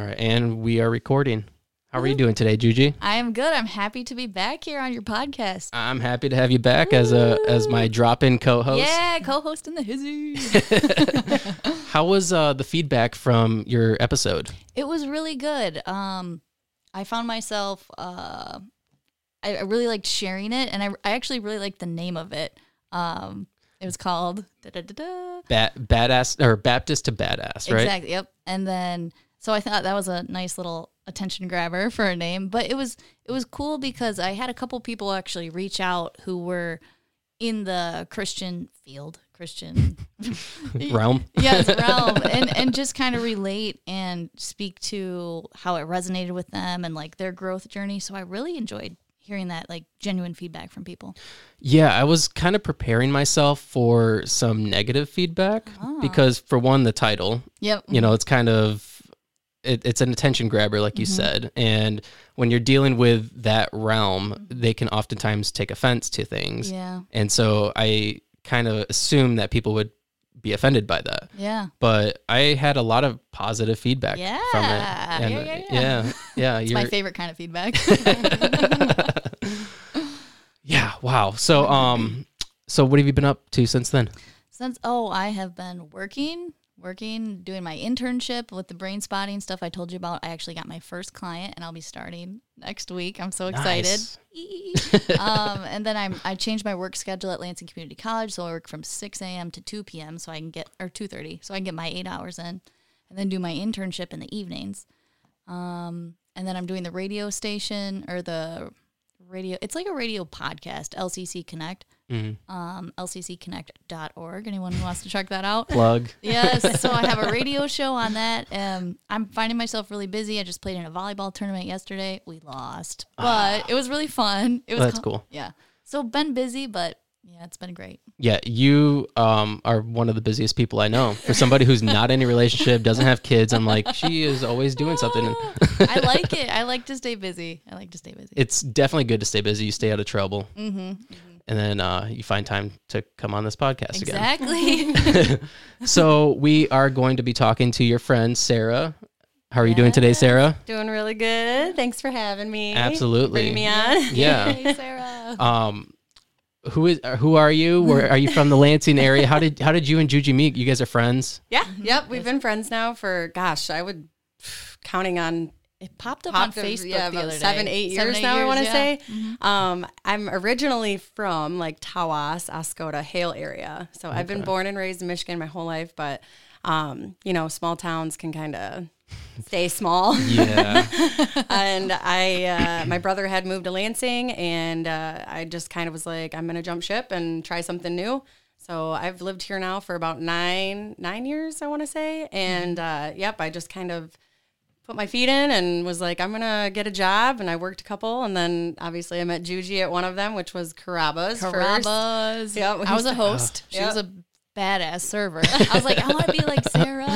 All right, and we are recording. How are you doing today, Juji? I am good. I'm happy to be back here on your podcast. I'm happy to have you back as a as my drop-in co-host. Yeah, co-host in the hizzy. How was uh, the feedback from your episode? it was really good. Um, I found myself. Uh, I, I really liked sharing it, and I, I actually really liked the name of it. Um, it was called da-da-da-da. Ba- badass or Baptist to badass, right? Exactly. Yep. And then so I thought that was a nice little attention grabber for a name, but it was it was cool because I had a couple people actually reach out who were in the Christian field, Christian Realm. yes realm, and and just kind of relate and speak to how it resonated with them and like their growth journey. So I really enjoyed hearing that like genuine feedback from people. Yeah, I was kind of preparing myself for some negative feedback Ah. because, for one, the title, Yep. you know, it's kind of it, it's an attention grabber, like you Mm-hmm. said, and when you're dealing with that realm, they can oftentimes take offense to things, Yeah. and so I kind of assume that people would be offended by that. Yeah. But I had a lot of positive feedback from it. Yeah. And Yeah, yeah, yeah. yeah, yeah, It's my favorite kind of feedback. yeah, wow. So, um, so what have you been up to since then? Since oh, I have been working, working, doing my internship with the brain spotting stuff I told you about. I actually got my first client, and I'll be starting next week. I'm so excited. Nice. um, and then I'm I changed my work schedule at Lansing Community College, so I work from 6 a.m. to 2 p.m. so I can get or 2:30, so I can get my eight hours in, and then do my internship in the evenings. Um, and then I'm doing the radio station or the radio. It's like a radio podcast, LCC Connect. Mhm. Um, lccconnect.org. Anyone who wants to check that out? Plug. Yes. So I have a radio show on that. Um, I'm finding myself really busy. I just played in a volleyball tournament yesterday. We lost, but it was really fun. It was That's co- cool. Yeah. So been busy, but yeah, it's been great. Yeah, you um, are one of the busiest people I know. For somebody who's not in a relationship, doesn't have kids, I'm like, she is always doing something. I like it. I like to stay busy. I like to stay busy. it's definitely good to stay busy. You stay out of trouble. Mm-hmm. And then uh, you find time to come on this podcast again. Exactly. So we are going to be talking to your friend, Sarah. How are you doing today, Sarah? Doing really good. Thanks for having me. Absolutely. Bringing me on. Yeah. hey, Sarah. Um, who is? uh, Who are you? Where are you from? The Lansing area? How did How did you and Juji meet? You guys are friends. Yeah. Yep. We've been friends now for gosh, I would counting on It popped up popped on of- Facebook yeah, the about other day. seven, eight Seven, years eight now. I want to yeah. Mm-hmm. say. Um, I'm originally from like Tawas, Oscoda, Hale area. So I've been born and raised in Michigan my whole life, but um, you know, small towns can kind of stay small. Yeah. and I, uh, my brother had moved to Lansing, and uh, I just kind of was like, I'm gonna jump ship and try something new. So I've lived here now for about nine nine years, I want to say, and uh, yep, I just kind of put my feet in and was like, I'm gonna get a job, and I worked a couple, and then obviously I met Juji at one of them, which was Carrabba's. first. Carrabba's. Yep, I was a he's- host. She Yep. was a badass server. I was like, I want to be like Sarah.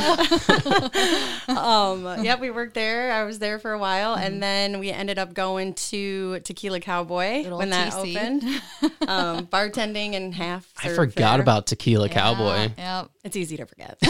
um, yep, we worked there. I was there for a while, and then we ended up going to Tequila Cowboy Good old when that TC. opened. Um, bartending and half. I forgot there. about Tequila Cowboy. Yep. It's easy to forget. a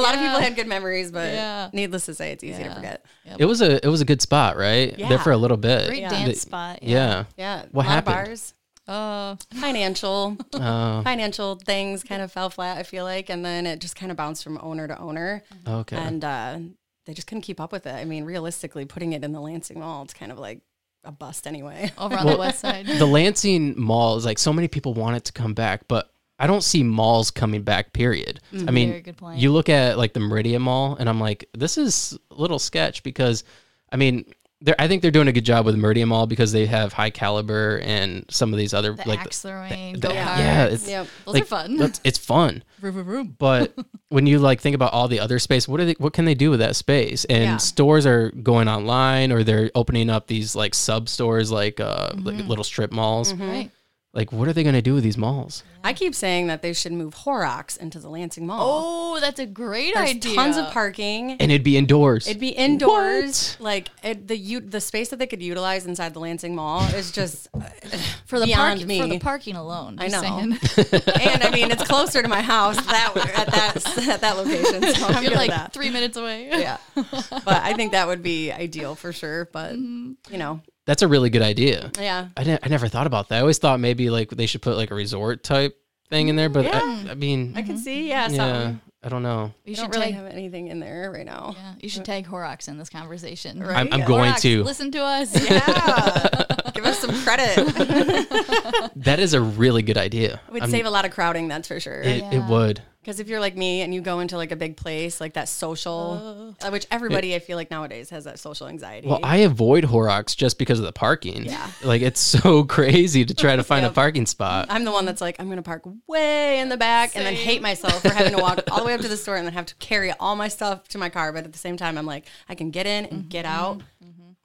lot of people had good memories, but Yeah. needless to say, it's easy to Yeah. forget. It was a It was a good spot, right? There for a little bit. Great Yeah. dance The- spot. Yeah. Yeah, What a lot of happened? bars, Oh, financial, Uh, financial things kind of fell flat. I feel like, and then it just kind of bounced from owner to owner. okay. and uh, they just couldn't keep up with it. I mean, realistically, putting it in the Lansing Mall, it's kind of like a bust anyway. over on Well, the west side. the Lansing Mall is like so many people want it to come back, but I don't see malls coming back. Period. I mean, Very good point. you look at like the Meridian Mall, and I'm like, this is a little sketch because, I mean, they're, I think they're doing a good job with Meridian Mall because they have high caliber and some of these other the like axe throwing, the- go yeah, it's Yep. Those like, are fun. It's fun. But when you like think about all the other space, what are they, what can they do with that space? And Yeah. stores are going online or they're opening up these like sub stores like uh like little strip malls. Right. Like, what are they going to do with these malls? I keep saying that they should move Horrocks into the Lansing Mall. Oh, that's a great There's idea. tons of parking. And it'd be indoors. It'd be indoors. Like it, the u- the space that they could utilize inside the Lansing Mall is just for the beyond park, me. for the parking alone. I just know. and I mean it's closer to my house that at that at that location. So I'm You're like that. three minutes away. Yeah, but I think that would be ideal for sure. But Mm-hmm. you know, That's a really good idea. yeah, I, ne- I never thought about that. I always thought maybe like they should put like a resort type thing in there, but Yeah. I, I mean, I can see. Yeah, yeah, something. I don't know. You You should don't really tag. have anything in there right now. Yeah, you should tag Horrocks in this conversation. Right. I'm, I'm Yeah. going Horrocks, to. listen to us. Yeah, give us some credit. That is a really good idea. It would I'm- save a lot of crowding, that's for sure. it, it Yeah. would. Because if you're like me and you go into like a big place, like that social, uh, which everybody I feel like nowadays has that social anxiety. Well, I avoid Horrocks just because of the parking. Yeah. Like it's so crazy to try to find a parking spot. I'm the one that's like, I'm going to park way in the back and then hate myself for having to walk all the way up to the store and then have to carry all my stuff to my car. But at the same time, I'm like, I can get in and get out.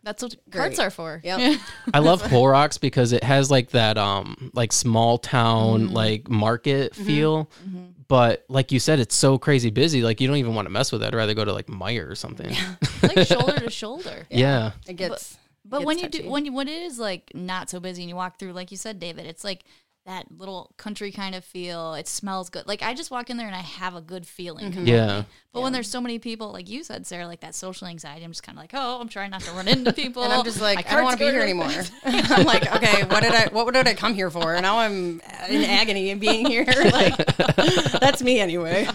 That's what Great. carts are for. Yep. I love Horrocks because it has like that um like small town Mm-hmm. like market feel. But like you said, it's so crazy busy. Like you don't even want to mess with it. I'd rather go to like Meijer or something. Yeah. like shoulder to shoulder. Yeah. It gets. But gets when you do when you, when it is like not so busy and you walk through, like you said, David, it's like that little country kind of feel. It smells good. Like I just walk in there and I have a good feeling. Mm-hmm. Yeah. But when there's so many people, like you said, Sarah, like that social anxiety, I'm just kind of like, oh, I'm trying not to run into people. And I'm just like, My I don't want to be here anymore. I'm like, okay, what did I, what did I come here for? And now I'm in agony and being here. Like, that's me anyway.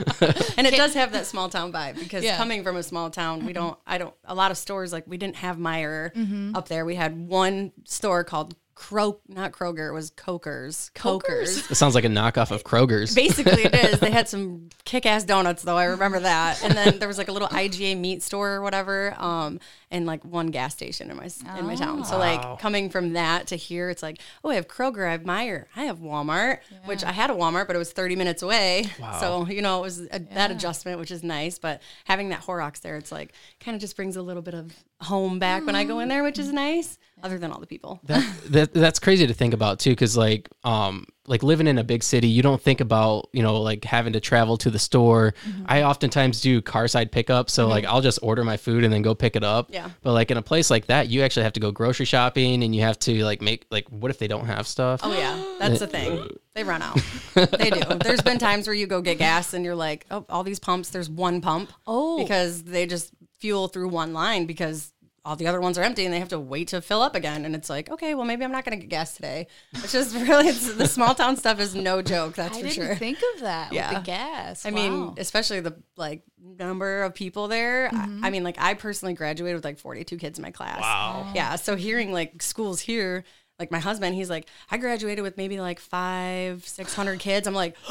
And it does have that small town vibe because Yeah. coming from a small town, we don't, I don't, a lot of stores, like we didn't have Meijer Mm-hmm. up there. We had one store called Cro, not Kroger, it was Coker's. Coker's? It sounds like a knockoff of Kroger's. Basically, it is. They had some kick-ass donuts, though. I remember that. And then there was like a little IGA meat store or whatever, um, and like one gas station in my in my town. So like coming from that to here, it's like, oh, I have Kroger, I have Meijer, I have Walmart, which I had a Walmart, but it was thirty minutes away. So you know, it was a, that adjustment, which is nice. But having that Horrocks there, it's like kind of just brings a little bit of home back when I go in there, which is nice. Other than all the people. that, that that's crazy to think about too because like um like living in a big city you don't think about you know like having to travel to the store Mm-hmm. i oftentimes do car side pickup so like i'll just order my food and then go pick it up Yeah. but like in a place like that you actually have to go grocery shopping and you have to like make like what if they don't have stuff Oh yeah, that's the thing. They run out. they do. There's been times where you go get gas and you're like, oh, all these pumps. There's one pump. Oh. because they just fuel through one line because all the other ones are empty and they have to wait to fill up again. And it's like, okay, well maybe I'm not going to get gas today. It's just really it's, the small town stuff is no joke. That's I for didn't sure. think of that Yeah. with the gas. I mean, especially the like number of people there. I- mm-hmm. I, mean, like I personally graduated with like 42 kids in my class. Wow. Yeah. So hearing like schools here, like my husband, he's like, I graduated with maybe like five, 600 kids. I'm like,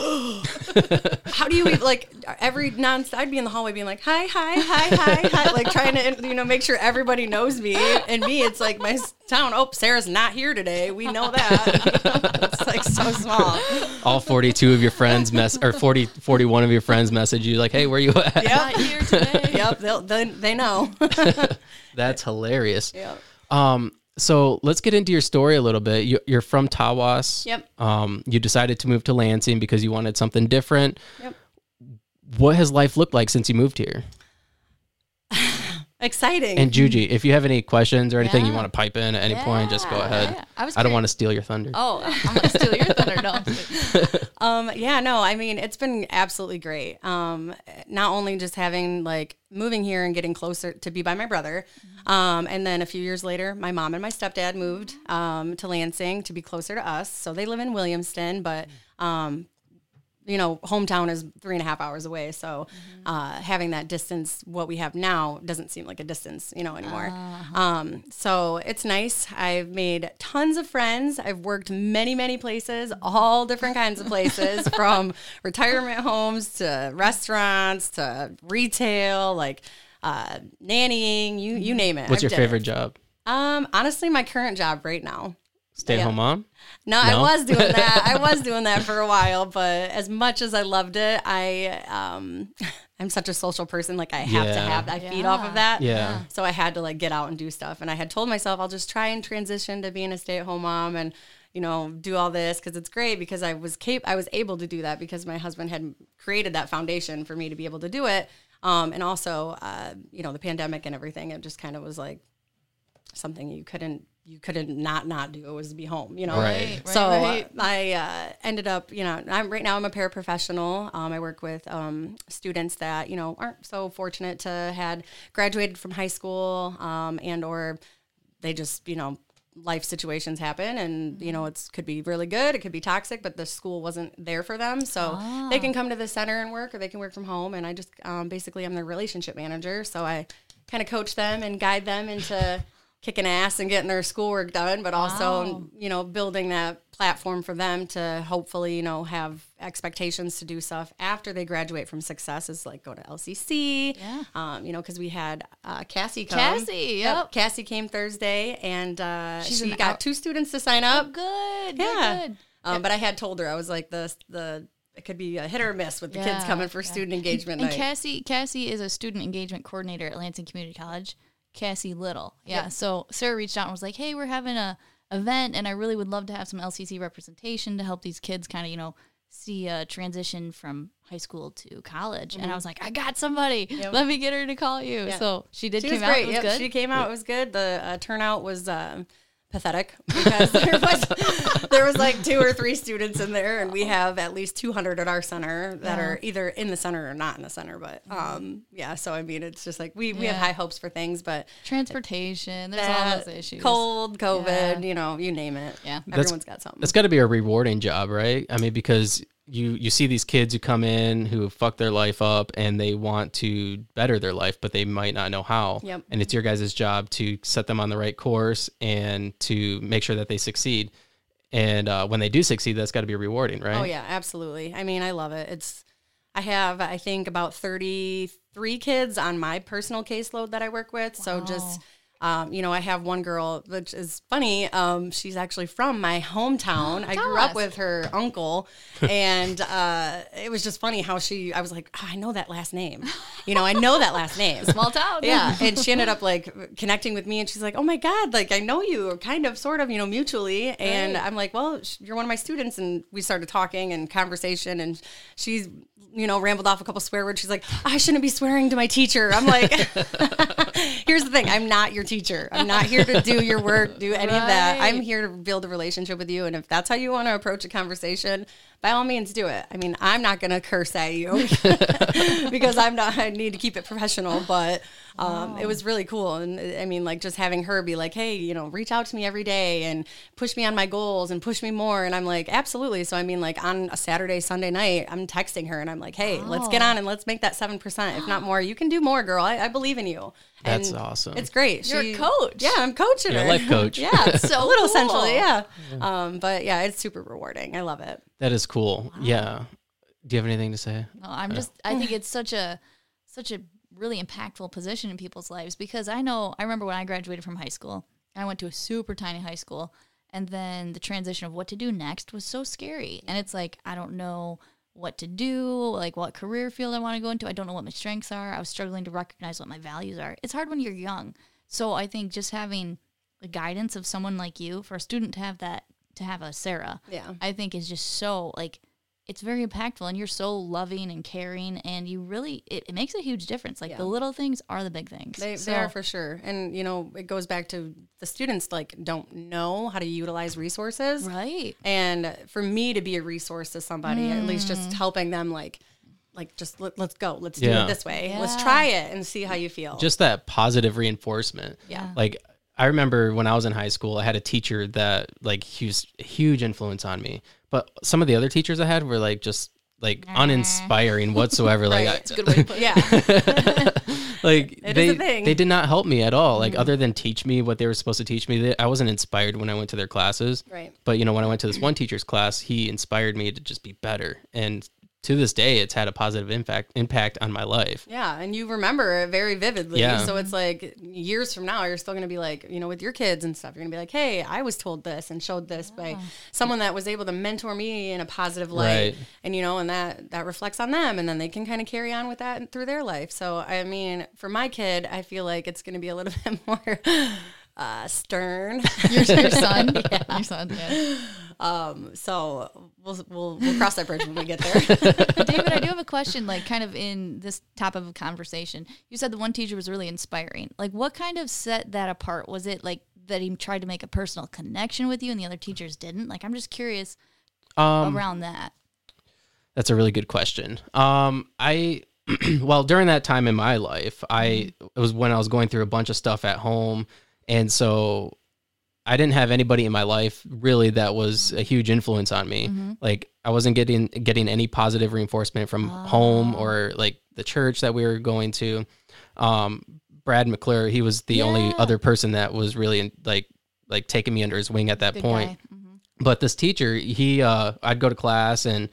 how do you even like every non, I'd be in the hallway being like, hi, hi, hi, hi, hi, like trying to, you know, make sure everybody knows me. And me, it's like my town, oh, Sarah's not here today. We know that. it's like so small. all 42 of your friends mess or 40 41 of your friends message you like hey where you at not here today. Yep. They'll, they, they know. that's hilarious yep. um so let's get into your story a little bit you, you're from tawas Yep. um you decided to move to lansing because you wanted something different Yep. what has life looked like since you moved here Exciting. And Juji, if you have any questions or anything you want to pipe in at any point, just go ahead. Yeah. I was I don't want to steal your thunder. Oh, I'm gonna steal your thunder. No, I'm just kidding. Um, yeah, no, I mean, it's been absolutely great. Um, not only just having like moving here and getting closer to be by my brother. Um, and then a few years later, my mom and my stepdad moved um, to Lansing to be closer to us. So they live in Williamston, but um, you know, hometown is three and a half hours away. So uh, having that distance, what we have now, doesn't seem like a distance, you know, anymore. Um, so it's nice. I've made tons of friends. I've worked many, many places, all different kinds of places, from retirement homes to restaurants to retail, like uh, nannying, you you name it. What's I've your did it. favorite job? Um, honestly, my current job right now. Stay at home mom? No, I was doing that. I was doing that for a while, but as much as I loved it, I um I'm such a social person. Like I have to have I feed off of that. Yeah. So I had to like get out and do stuff. And I had told myself I'll just try and transition to being a stay at home mom and you know, do all this because it's great because I was cap- I was able to do that because my husband had created that foundation for me to be able to do it. Um, and also, uh, you know, the pandemic and everything, it just kind of was like something you couldn't you couldn't not not do it was be home you know? Right. Right, so right. uh, i uh, ended up you know i'm right now i'm a paraprofessional. Um, i work with um, students that you know aren't so fortunate to had graduated from high school um, and or they just you know life situations happen and you know it's could be really good it could be toxic but the school wasn't there for them. So they can come to the center and work or they can work from home. And i just um, basically i'm their relationship manager. So i kind of coach them and guide them into kicking ass and getting their schoolwork done but also Wow. you know building that platform for them to hopefully you know have expectations to do stuff after they graduate from success is like go to lcc Yeah. um, you know because we had uh, cassie come. Cassie, yep. cassie came thursday and uh, she got out- two students to sign up Good. yeah. Good. um, but i had told her i was like the the it could be a hit or miss with the kids coming for yeah. student engagement And night Cassie, Cassie is a student engagement coordinator at Lansing Community College. Cassie Little, yeah. Yep. So Sarah reached out and was like, "Hey, we're having a event, and I really would love to have some LCC representation to help these kids kind of, you know, see a transition from high school to college." And I was like, "I got somebody. Mm-hmm. Yep. Let me get her to call you." Yeah. So she did She came was out. It was Yep, good. she came out. It was good. The uh, turnout was um, pathetic because there was there was like two or three students in there, and we have at least two hundred at our center that Yeah. are either in the center or not in the center. But um, yeah, so I mean, it's just like we we have high hopes for things, but Transportation. There's all that, those issues. cold, COVID, Yeah. you know, you name it. Yeah. everyone's got something. That's got to be a rewarding job, right? I mean, because you you see these kids who come in who fuck their life up and they want to better their life, but they might not know how. Yep. And it's your guys' job to set them on the right course and to make sure that they succeed. And uh, when they do succeed, that's got to be rewarding, right? Oh yeah, absolutely. I mean, I love it. It's I have I think about 33 kids on my personal caseload that I work with. So just um, you know, I have one girl, which is funny. Um, she's actually from my hometown. I Tell grew up with her uncle, and uh, it was just funny how she. I was like, "Oh, I know that last name. You know, I know that last name. Small town. Yeah, and she ended up like connecting with me, and she's like, "Oh my god, like I know you, kind of, sort of, you know, mutually." And Right. I'm like, "Well, you're one of my students," and we started talking and conversation, and she's, you know, rambled off a couple swear words. She's like, "I shouldn't be swearing to my teacher." I'm like, "Here's the thing, I'm not your teacher. I'm not here to do your work, do any of that. I'm here to build a relationship with you, and if that's how you want to approach a conversation." By all means, do it. I mean, I'm not going to curse at you because I'm not. I need to keep it professional. But um, it was really cool, and uh, I mean, like just having her be like, "Hey, you know, reach out to me every day and push me on my goals and push me more." And I'm like, "Absolutely." So I mean, like on a Saturday, Sunday night, I'm texting her and I'm like, "Hey, let's get on and let's make that seven percent, if not more. You can do more, girl. I, I believe in you." That's And awesome. It's great. You're a coach. Yeah, I'm coaching You're a her. life coach. yeah, it's So a little cool. essentially. Yeah. Um, but yeah, it's super rewarding. I love it. That is cool. Yeah. Do you have anything to say? No, I'm just I think it's such a such a really impactful position in people's lives because I know I remember when I graduated from high school, I went to a super tiny high school and then the transition of what to do next was so scary. And it's like I don't know what to do, like what career field I want to go into. I don't know what my strengths are. I was struggling to recognize what my values are. It's hard when you're young. So I think just having the guidance of someone like you for a student to have that to have a Sarah Yeah. I think is just so like it's very impactful and you're so loving and caring and you really it, it makes a huge difference. Like Yeah. the little things are the big things. They, So- they are for sure. And, you know, it goes back to the students like don't know how to utilize resources. right. And for me to be a resource to somebody, at least Mm. just helping them like, like just let, let's go, let's do it this way. Let's try it and see how you feel. Just that positive reinforcement. yeah. Like I remember when I was in high school, I had a teacher that like he was a huge influence on me. But some of the other teachers I had were like just like uninspiring whatsoever. Like Right. I, a good way to put it. Yeah. like It they they did not help me at all. Like mm-hmm. other than teach me what they were supposed to teach me, they, I wasn't inspired when I went to their classes. Right. But you know, when I went to this one teacher's class, he inspired me to just be better. And to this day, it's had a positive impact impact on my life. Yeah, and you remember it very vividly. Yeah. So it's like years from now, you're still going to be like, you know, with your kids and stuff, you're going to be like, hey, I was told this and showed this by someone that was able to mentor me in a positive light, Right. and you know, and that that reflects on them, and then they can kind of carry on with that through their life. So I mean, for my kid, I feel like it's going to be a little bit more. Uh, stern, Your, your son. Your son. Yeah. Um, so we'll, we'll we'll cross that bridge when we get there. David, I do have a question, like kind of in this top of a conversation. You said the one teacher was really inspiring. Like, what kind of set that apart? Was it like that he tried to make a personal connection with you and the other teachers didn't? Like, I'm just curious Um, around that. That's a really good question. Um, I well during that time in my life, I it was when I was going through a bunch of stuff at home, and so I didn't have anybody in my life really that was a huge influence on me. Like I wasn't getting getting any positive reinforcement from home or like the church that we were going to. Um, Brad McClure, he was the only other person that was really like like taking me under his wing at that Good point. Mhm. but this teacher he uh i'd go to class and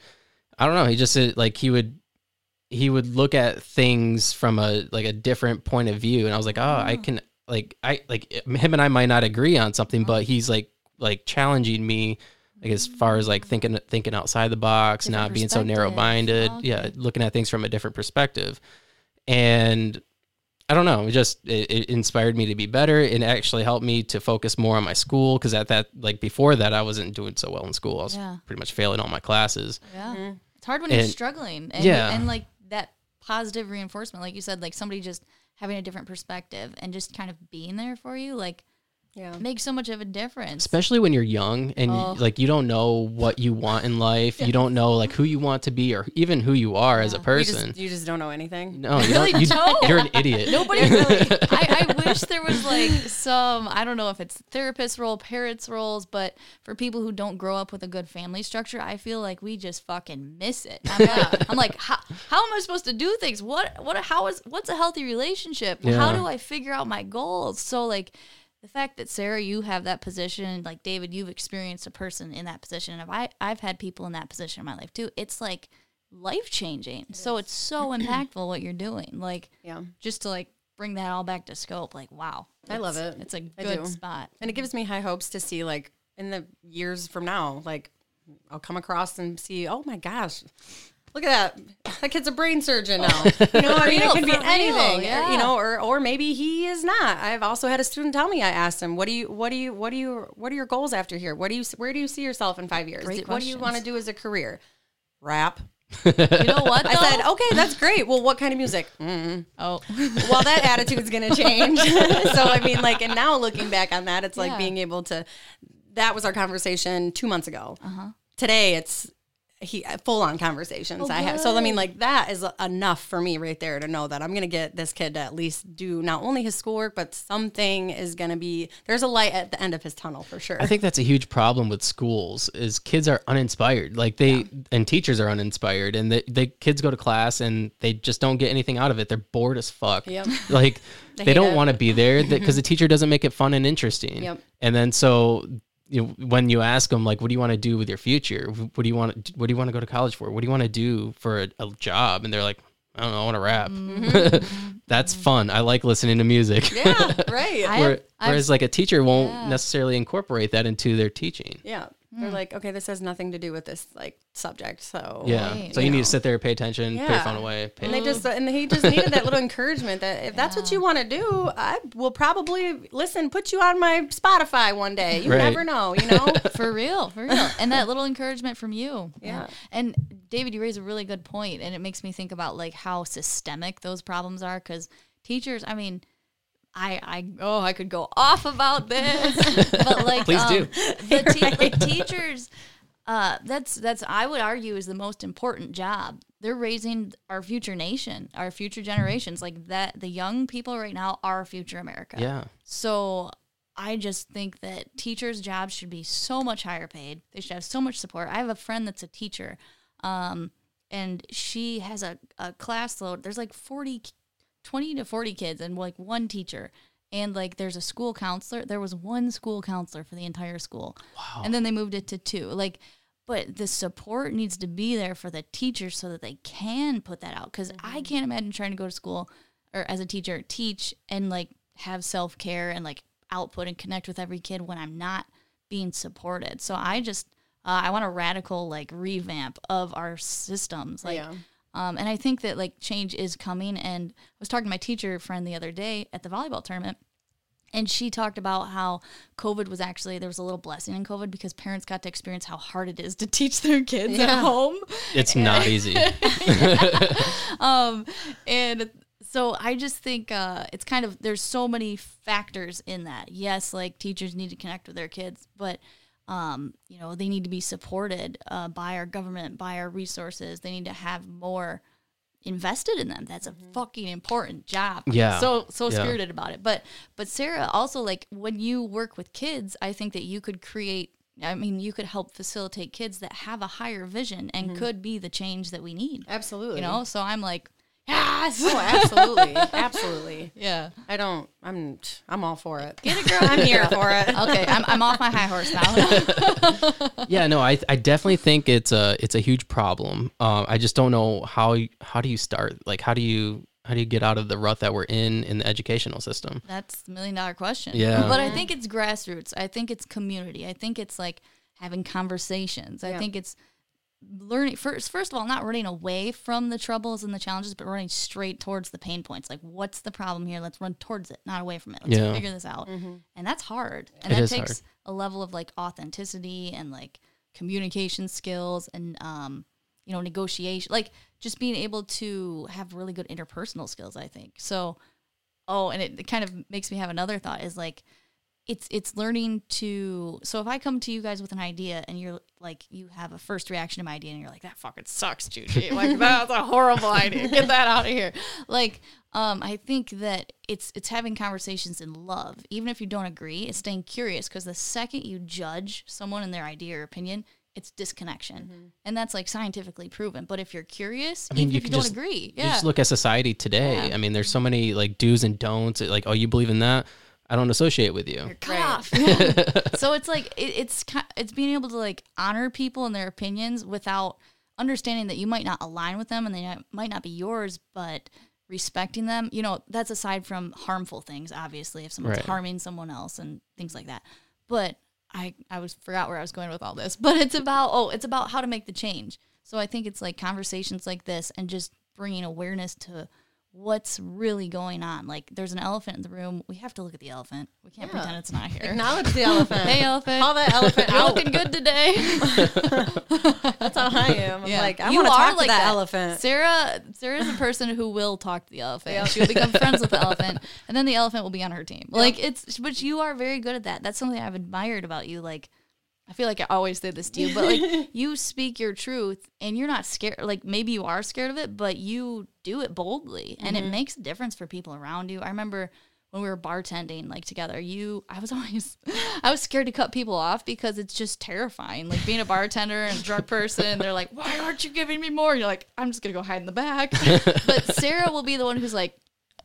i don't know he just like he would he would look at things from a like a different point of view and i was like oh i can like i like him and i might not agree on something but oh. he's like like challenging me like as far as like thinking thinking outside the box Different not being so narrow minded oh, Okay. yeah looking at things from a different perspective and I don't know. It just it, it inspired me to be better. It actually helped me to focus more on my school because at that like before that I wasn't doing so well in school. I was Yeah. pretty much failing all my classes. Yeah. Mm-hmm. It's hard when you're struggling. And, Yeah. And like that positive reinforcement, like you said, like somebody just having a different perspective and just kind of being there for you, like yeah. makes so much of a difference. Especially when you're young and Oh. like you don't know what you want in life. You don't know like who you want to be or even who you are as a You person. just, you just don't know anything. no, you really don't, you, don't. you're an idiot. Nobody really. I, I wish there was like some. I don't know if it's therapist role, parents roles, but for people who don't grow up with a good family structure, I feel like we just fucking miss it. I'm like, I'm like how, how am I supposed to do things? What what how is what's a healthy relationship? How do I figure out my goals? So like. The fact that Sarah, you have that position, like David, you've experienced a person in that position. If I, I've had people in that position in my life too. It's like life changing. So it's so impactful what you're doing. Like Yeah. just to like bring that all back to scope like wow I love it. it's a good spot And it gives me high hopes to see like in the years from now, like I'll come across and see, oh my gosh, look at that. That kid's a brain surgeon now. You know, I mean, it could be real, anything. yeah. You know, or or maybe he is not. I've also had a student tell me. I asked him, "What do you, what do you, what do you, what are your goals after here? What do you, where do you see yourself in five years? Great what do you want to do as a career? Rap." you know what I said, "Okay, that's great. Well, what kind of music?" Mm. oh well that attitude's gonna change so i mean like and now looking back on that it's like Yeah. being able to that was our conversation two months ago today it's he uh, full on conversations Oh, i have so i mean like that is enough for me right there to know that i'm gonna get this kid to at least do not only his schoolwork but something is gonna be there's a light at the end of his tunnel for sure I think that's a huge problem with schools is kids are uninspired. Like they and teachers are uninspired and the, they kids go to class and they just don't get anything out of it. They're bored as fuck. Yep. Like they, hate don't want to be there because the teacher doesn't make it fun and interesting. Yep. And then so you know, when you ask them like, what do you want to do with your future? What do you want? To, what do you want to go to college for? What do you want to do for a, a job? And they're like, I don't know. I want to rap. Mm-hmm. That's fun. I like listening to music. yeah right I- Where- have- I've- whereas like a teacher won't Yeah. necessarily incorporate that into their teaching. yeah they're mm. like okay this has nothing to do with this like subject so Yeah. Right. So you, You need know. to sit there, pay attention, put your Yeah. phone away. Pay And they just and he just needed that little encouragement that if that's what you want to do, I will probably listen, put you on my Spotify one day. You Right. never know, you know. for real for real and that little encouragement from you Yeah. and david you raise a really good point and it makes me think about like how systemic those problems are because teachers i mean I, I oh I could go off about this, but like Please um, do. The, te- the teachers, uh, that's that's I would argue is the most important job. They're raising our future nation, our future generations. Like that, the young people right now are future America. Yeah. So I just think that teachers' jobs should be so much higher paid. They should have so much support. I have a friend that's a teacher, um, and she has a, a class load. There's like 40, k- 20 to 40 kids and like one teacher. And like there's a school counselor. There was one school counselor for the entire school. Wow. And then they moved it to two. Like, but the support needs to be there for the teachers so that they can put that out. Because I can't imagine trying to go to school or as a teacher teach and like have self care and like output and connect with every kid when I'm not being supported. So I just uh, I want a radical like revamp of our systems. Like, Yeah. Um, and I think that like change is coming. And I was talking to my teacher friend the other day at the volleyball tournament, And she talked about how COVID was actually there was a little blessing in COVID because parents got to experience how hard it is to teach their kids at home. It's not easy. Um, and so I just think uh, it's kind of there's so many factors in that. Yes, like teachers need to connect with their kids, but um, you know they need to be supported uh, by our government, by our resources. They need to have more invested in them. That's a fucking important job. Yeah. So so Yeah. spirited about it. But but Sarah also like when you work with kids, I think that you could create I mean, you could help facilitate kids that have a higher vision and could be the change that we need. Absolutely. You know, so I'm like, yes. Oh, absolutely. absolutely. Yeah. I don't I'm I'm all for it. Get it, girl. I'm here for it. Okay, I'm, I'm off my high horse now. yeah, no, I I definitely think it's a it's a huge problem. Um, I just don't know how you- how do you start? Like, how do you how do you get out of the rut that we're in in the educational system? That's the million dollar question. Yeah. But I think it's grassroots. I think it's community. I think it's like having conversations. I think it's learning first first of all not running away from the troubles and the challenges but running straight towards the pain points. Like what's the problem here? Let's run towards it not away from it. Let's Yeah. figure this out. And that's hard. And It that is takes a level of like authenticity and like communication skills and um you know negotiation like just being able to have really good interpersonal skills i think. So oh and it, it kind of makes me have another thought is like it's it's learning to so if i come to you guys with an idea and you're like you have a first reaction to my idea and you're like that fucking sucks Juji. like that's a horrible idea get that out of here like um i think that it's it's having conversations in love even if you don't agree it's staying curious because the second you judge someone and their idea or opinion it's disconnection and that's like scientifically proven but if you're curious mean, even you if you don't just- agree You yeah just look at society today. Yeah. I mean, there's so many like do's and don'ts. Like, oh, you believe in that? I don't associate with you. You're cut off. Yeah. so it's like it, it's it's being able to like honor people and their opinions without understanding that you might not align with them and they might not be yours, but respecting them. You know, that's aside from harmful things. Obviously, if someone's Right. harming someone else and things like that. But I I was forgot where I was going with all this. But it's about oh, it's about how to make the change. So I think it's like conversations like this and just bringing awareness to what's really going on. Like there's an elephant in the room. We have to look at the elephant. We can't pretend it's not here. Acknowledge the elephant. Hey elephant. Call that elephant You're out. looking good today. That's how I am. I'm Yeah. like, I want to talk to that, elephant. Sarah Sarah's a person who will talk to the elephant. She'll become friends with the elephant and then the elephant will be on her team. Like it's but you are very good at that. That's something I've admired about you. Like I feel like I always say this to you, but like you speak your truth and you're not scared. Like maybe you are scared of it, but you do it boldly and Mm-hmm. it makes a difference for people around you. I remember when we were bartending like together, you I was always I was scared to cut people off because it's just terrifying. Like being a bartender and a drunk person, they're like, Why aren't you giving me more? And you're like, I'm just gonna go hide in the back. but Sarah will be the one who's like,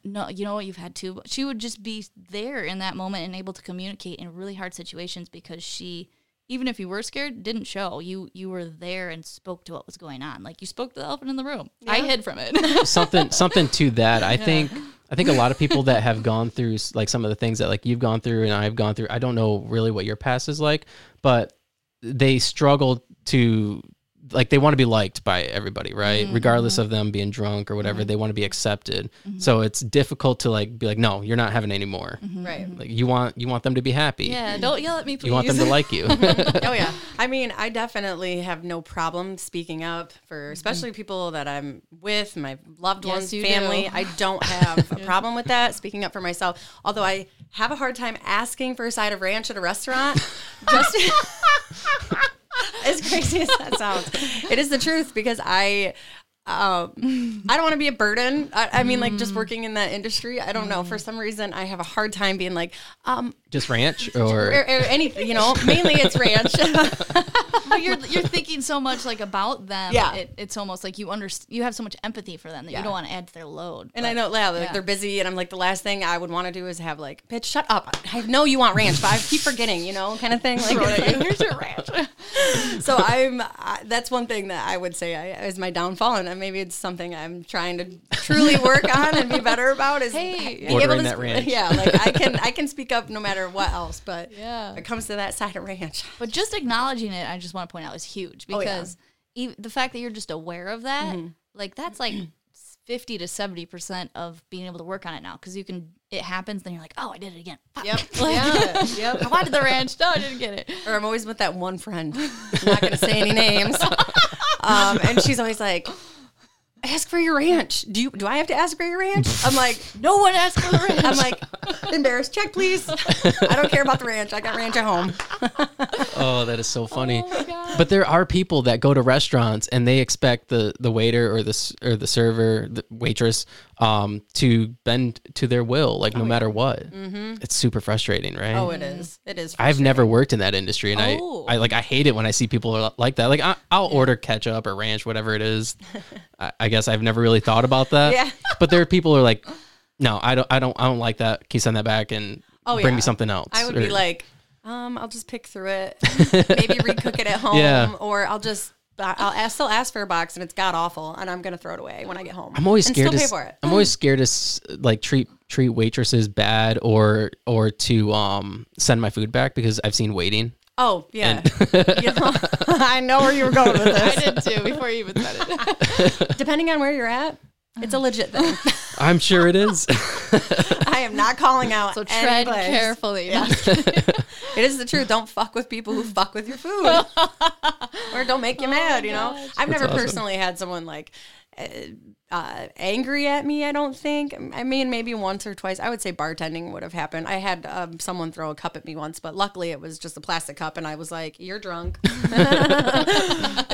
no, you know what? You've had two. She would just be there in that moment and able to communicate in really hard situations because she, even if you were scared, didn't show. You you were there and spoke to what was going on. Like you spoke to the elephant in the room. I hid from it. something something to that. I think I think a lot of people that have gone through like some of the things that like you've gone through and I've gone through. I don't know really what your past is like, but they struggle to like they want to be liked by everybody, right? Mm-hmm. Regardless of them being drunk or whatever, mm-hmm. they want to be accepted. Mm-hmm. So it's difficult to like be like, no, you're not having any more. Right. Like you want you want them to be happy. yeah, don't yell at me, please. You want them to like you. oh yeah. I mean, I definitely have no problem speaking up for especially people that I'm with, my loved Yes, ones, family. do. I don't have a problem with that. Speaking up for myself, although I have a hard time asking for a side of ranch at a restaurant. Just as crazy as that sounds, it is the truth because I. Um, I don't want to be a burden. I, I mean, like just working in that industry. I don't know. For some reason, I have a hard time being like, um, Just ranch or, or or anything. You know, mainly it's ranch. but you're you're thinking so much like about them. Yeah. it, it's almost like you understand. You have so much empathy for them that Yeah. you don't want to add to their load. And I know, yeah, like Yeah. they're busy, and I'm like, the last thing I would want to do is have like, bitch, shut up. I know you want ranch, but I keep forgetting, you know, kind of thing. Like, Here's your ranch. so I'm. I, that's one thing that I would say I, is my downfall, and maybe it's something I'm trying to truly work on and be better about. Is Hey. being Ordering to that ranch. Yeah, like I can, I can speak up no matter what else, but Yeah. it comes to that side of ranch, But just acknowledging it, I just want to point out, is huge Oh, yeah. because e- the fact that you're just aware of that, like that's like fifty to seventy percent of being able to work on it now. Because you can it happens, then you're like, oh, I did it again. Fuck. Yep. Like, yeah. Yep. I wanted the ranch. No, I didn't get it. Or I'm always with that one friend. I'm not going to say any names. Um, and she's always like, ask for your ranch. Do you, do I have to ask for your ranch? I'm like, No one asked for the ranch. I'm like, embarrassed. Check, please. I don't care about the ranch. I got ranch at home. Oh, that is so funny. Oh. But there are people that go to restaurants and they expect the the waiter or the or the server, the waitress, um, to bend to their will, like no matter what. It's super frustrating, right? Oh, it is. It is. I've never worked in that industry, and Oh. I, I like I hate it when I see people are like that. Like I, I'll order ketchup or ranch, whatever it is. I, I guess I've never really thought about that. Yeah. But there are people who are like, no, I don't, I don't, I don't like that. Can you send that back and Oh, bring yeah. me something else? I would Or- be like, um, I'll just pick through it, maybe recook it at home, Yeah. or I'll just I'll ask, still ask for a box and it's god awful, and I'm gonna throw it away when I get home. I'm always and scared still to. pay s- for it. I'm always scared to s- like treat treat waitresses bad or or to um send my food back because I've seen waiting. Oh yeah, You I know where you were going with this. I did too before you even said it. Depending on where you're at, it's a legit thing. I'm sure it is. I am not calling out. So any tread place. carefully. It is the truth. Don't fuck with people who fuck with your food, or don't make you mad. You know, oh I've never awesome. personally had someone like uh, uh, angry at me. I don't think. I mean, maybe once or twice. I would say bartending would have happened. I had um, someone throw a cup at me once, but luckily it was just a plastic cup, and I was like, "You're drunk.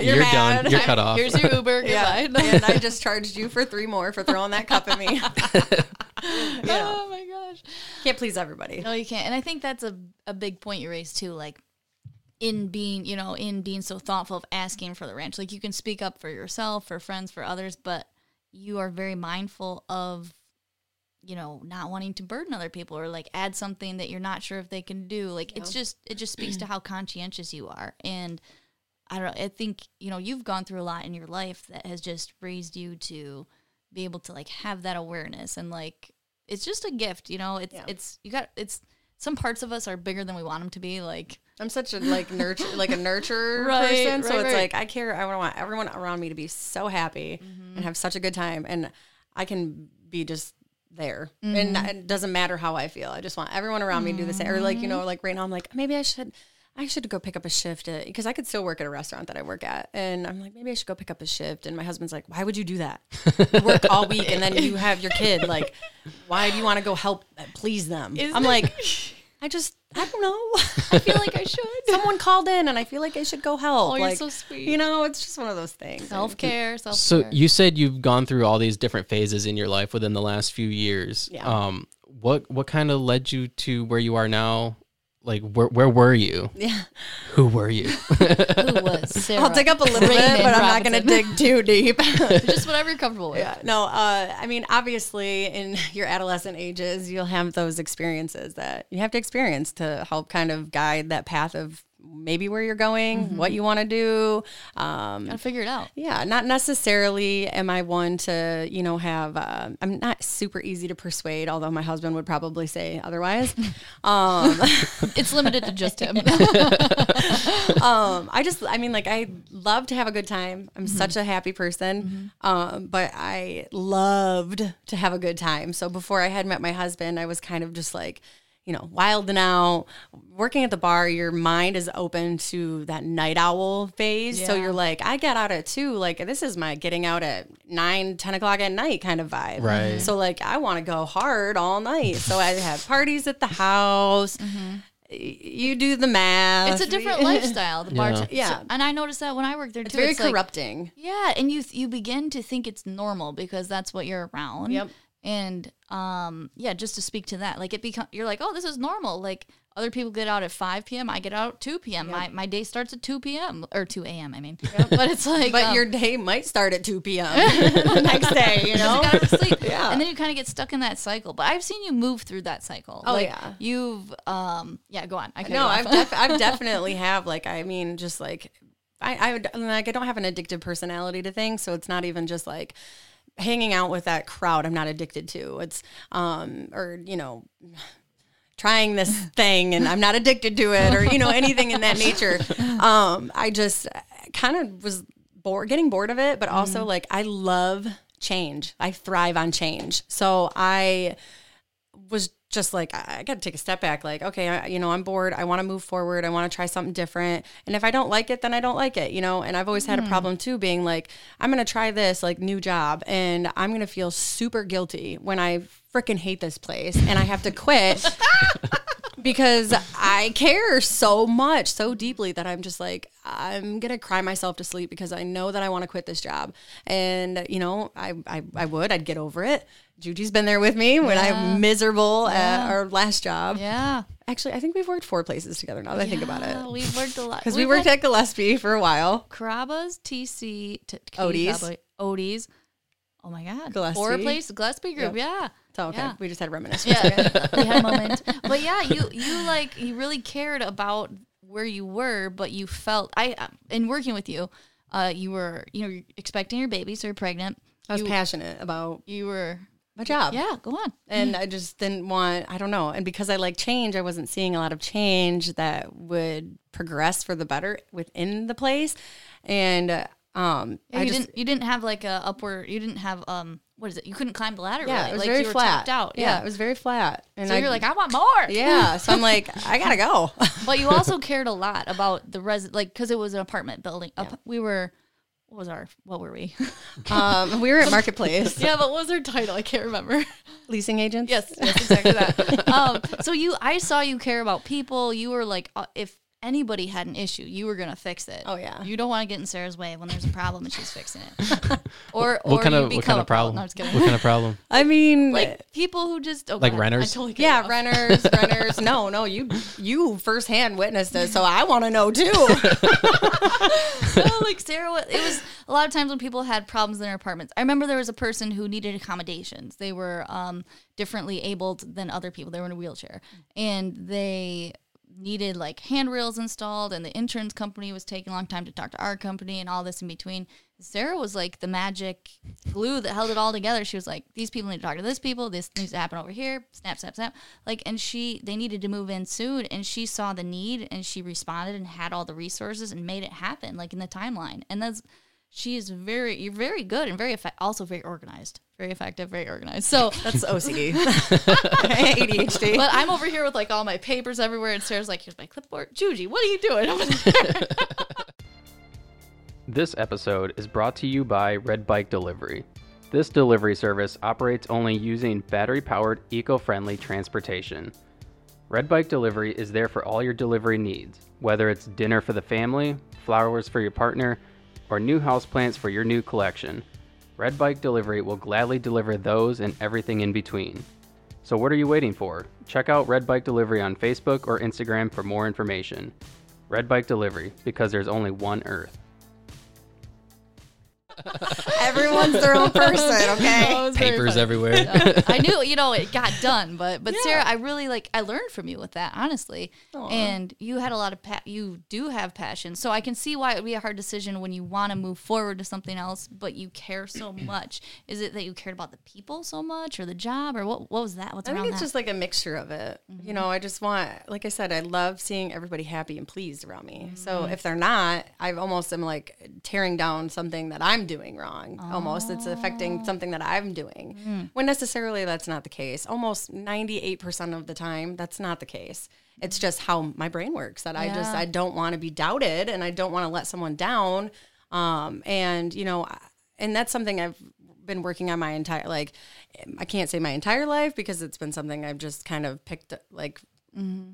You're, mad. done. You're cut off. Here's your Uber. Yeah, and I just charged you for three more for throwing that cup at me. you know, Oh my gosh. can't please everybody. No, you can't. And I think that's a, a big point you raised too. Like in being, you know, in being so thoughtful of asking for the ranch. Like you can speak up for yourself, for friends, for others, but you are very mindful of, you know, not wanting to burden other people or like add something that you're not sure if they can do. Like it's just it just speaks to how conscientious you are. And I don't know, I think, you know, you've gone through a lot in your life that has just raised you to be able to like have that awareness and like it's just a gift, you know. It's Yeah. it's you got it's some parts of us are bigger than we want them to be. Like I'm such a like nurture like a nurture Right, person. So right, it's right. like I care I want everyone around me to be so happy Mm-hmm. and have such a good time and I can be just there. Mm-hmm. And it doesn't matter how I feel. I just want everyone around me to do the same. Or like, you Mm-hmm. know, like right now I'm like, maybe I should I should go pick up a shift because I could still work at a restaurant that I work at. And I'm like, maybe I should go pick up a shift. And my husband's like, why would you do that? You work all week and then you have your kid. Like, why do you want to go help uh, please them? Is I'm like, I just, I don't know. I feel like I should. someone called in and I feel like I should go help. Oh, you're like, so sweet. You know, it's just one of those things. Self care, self So you said you've gone through all these different phases in your life within the last few years. Yeah. Um, what what kind of led you to where you are now? Like where where were you? Yeah. Who were you? Who was Sarah? I'll dig up a little bit, Raymond but I'm not going to dig too deep. just whatever you're comfortable with. yeah. No, uh, I mean, obviously, in your adolescent ages, you'll have those experiences that you have to experience to help kind of guide that path of maybe where you're going, what you want to do. Um, Gotta figure it out. Yeah, not necessarily am I one to, you know, have, uh, I'm not super easy to persuade, although my husband would probably say otherwise. um, It's limited to just him. um, I just, I mean, like, I love to have a good time. I'm such a happy person. Um, but I loved to have a good time. So before I had met my husband, I was kind of just like, you know, wild and out. Working at the bar, your mind is open to that night owl phase. So you're like, I get out at two. Like, this is my getting out at nine, 10 o'clock at night kind of vibe. Right. So, like, I want to go hard all night. So I have parties at the house. Y- You do the math. it's a different lifestyle. The bar, Yeah. Yeah. and I noticed that when I worked there It's too. very like- corrupting. Yeah, and you you begin to think it's normal because that's what you're around. Yep. And um yeah, just to speak to that, like it become you're like, oh, this is normal. Like other people get out at 5 p.m. I get out at 2 p.m. My my day starts at 2 p.m. or 2 a.m. I mean, but it's like, But um, your day might start at 2 p.m. the next day, you know? you. Yeah. And then you kind of get stuck in that cycle. But I've seen you move through that cycle. Oh, like, yeah. You've um yeah, go on. I No. I've, def- I've definitely have, like, I mean, just like, I, I would, like, I don't have an addictive personality to things. So it's not even just like hanging out with that crowd I'm not addicted to. It's, um, or, you know, trying this thing and I'm not addicted to it or, you know, anything in that nature. Um, I just kind of was bored, getting bored of it, but also like I love change. I thrive on change. So I, was just like I, got to take a step back. Like, okay, I, you know, I'm bored. I want to move forward. I want to try something different. And if I don't like it, then I don't like it. You know. And I've always had a mm-hmm. problem too, being like, I'm gonna try this like new job, and I'm gonna feel super guilty when I freaking hate this place and I have to quit. because I care so much, so deeply that I'm just like, I'm gonna cry myself to sleep because I know that I want to quit this job. And you know, I, I I would, I'd get over it. Juji's been there with me when I'm miserable at our last job. Yeah. Actually, I think we've worked four places together now that I think about it. We've worked a lot. Because we worked at Gillespie for a while. Carrabba's, TC, t- Odie's. Odie's. Oh my God. Gillespie. Four place, Gillespie Group. Yep. Yeah. So okay, Yeah. we just had a reminisce. Yeah. we had a moment. But yeah, you, you like, you really cared about where you were, but you felt, I, uh, in working with you, uh, you were, you know, expecting your baby, so you're pregnant. I was you, passionate about you were, my job. yeah, go on. and I just didn't want I don't know and because I like change I wasn't seeing a lot of change that would progress for the better within the place and uh, um Yeah, I you just didn't, you didn't have like a upward, you didn't have, um, what is it? You couldn't climb the ladder. yeah really. it was like very you flat out. yeah. it was very flat and So I, you're like, I want more. yeah so I'm like I gotta go But you also cared a lot about the res, like, because it was an apartment building. Up, We were, what was our, what were we? um we were at marketplace yeah, but what was our title? I can't remember. leasing agents yes, yes, exactly that. um, so you, I saw you care about people. You were like, uh, if anybody had an issue, you were gonna fix it. Oh, yeah. You don't want to get in Sarah's way when there's a problem and she's fixing it. or, or What kind of what kind of problem? No, just. What kind of problem? I mean like people who just oh, go Like ahead. renters? I totally yeah renters renters no no you you firsthand witnessed it so I want to know too no, like Sarah, it was a lot of times when people had problems in their apartments. I remember there was a person who needed accommodations. They were um, differently abled than other people. They were in a wheelchair, and they needed like handrails installed. And the insurance company was taking a long time to talk to our company, and all this in between. Sarah was like the magic glue that held it all together. She was like, "These people need to talk to this people. This needs to happen over here. Snap, snap, snap." Like, and she they needed to move in soon, and she saw the need, and she responded and had all the resources and made it happen, like in the timeline. And that's she is very you're very good and very effect, also very organized, very effective, very organized. So, that's OCD ADHD but I'm over here with like all my papers everywhere, and Sarah's like, "Here's my clipboard." Juji, what are you doing over there? This episode is brought to you by Red Bike Delivery. This delivery service operates only using battery powered, eco friendly transportation. Red Bike Delivery is there for all your delivery needs, whether it's dinner for the family, flowers for your partner, or new houseplants for your new collection. Red Bike Delivery will gladly deliver those and everything in between. So, what are you waiting for? Check out Red Bike Delivery on Facebook or Instagram for more information. Red Bike Delivery, because there's only one Earth. Everyone's their own person okay That was very Papers funny. everywhere. I knew, you know, it got done, but but Sarah, I really like I learned from you with that, honestly. And you had a lot of pa- you do have passion, so I can see why it would be a hard decision when you want to move forward to something else, but you care so much. Is it that you cared about the people so much, or the job, or what? What was that? What's I around think it's that? just like a mixture of it. You mm-hmm. know, I just want, like I said, I love seeing everybody happy and pleased around me. So mm-hmm. if they're not, I almost am like tearing down something that I'm doing wrong. Almost, it's affecting something that I'm doing. When necessarily that's not the case. Almost 98% of the time, that's not the case. It's just how my brain works that I just, I don't want to be doubted and I don't want to let someone down. Um, and, you know, and that's something I've been working on my entire like I can't say my entire life because it's been something I've just kind of picked like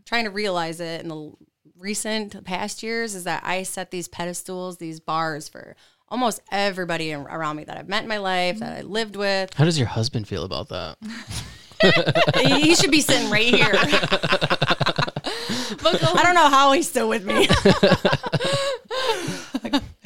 trying to realize it in the recent past years is that I set these pedestals, these bars for almost everybody around me that I've met in my life, that I lived with. How does your husband feel about that? he should be sitting right here. I don't know how he's still with me.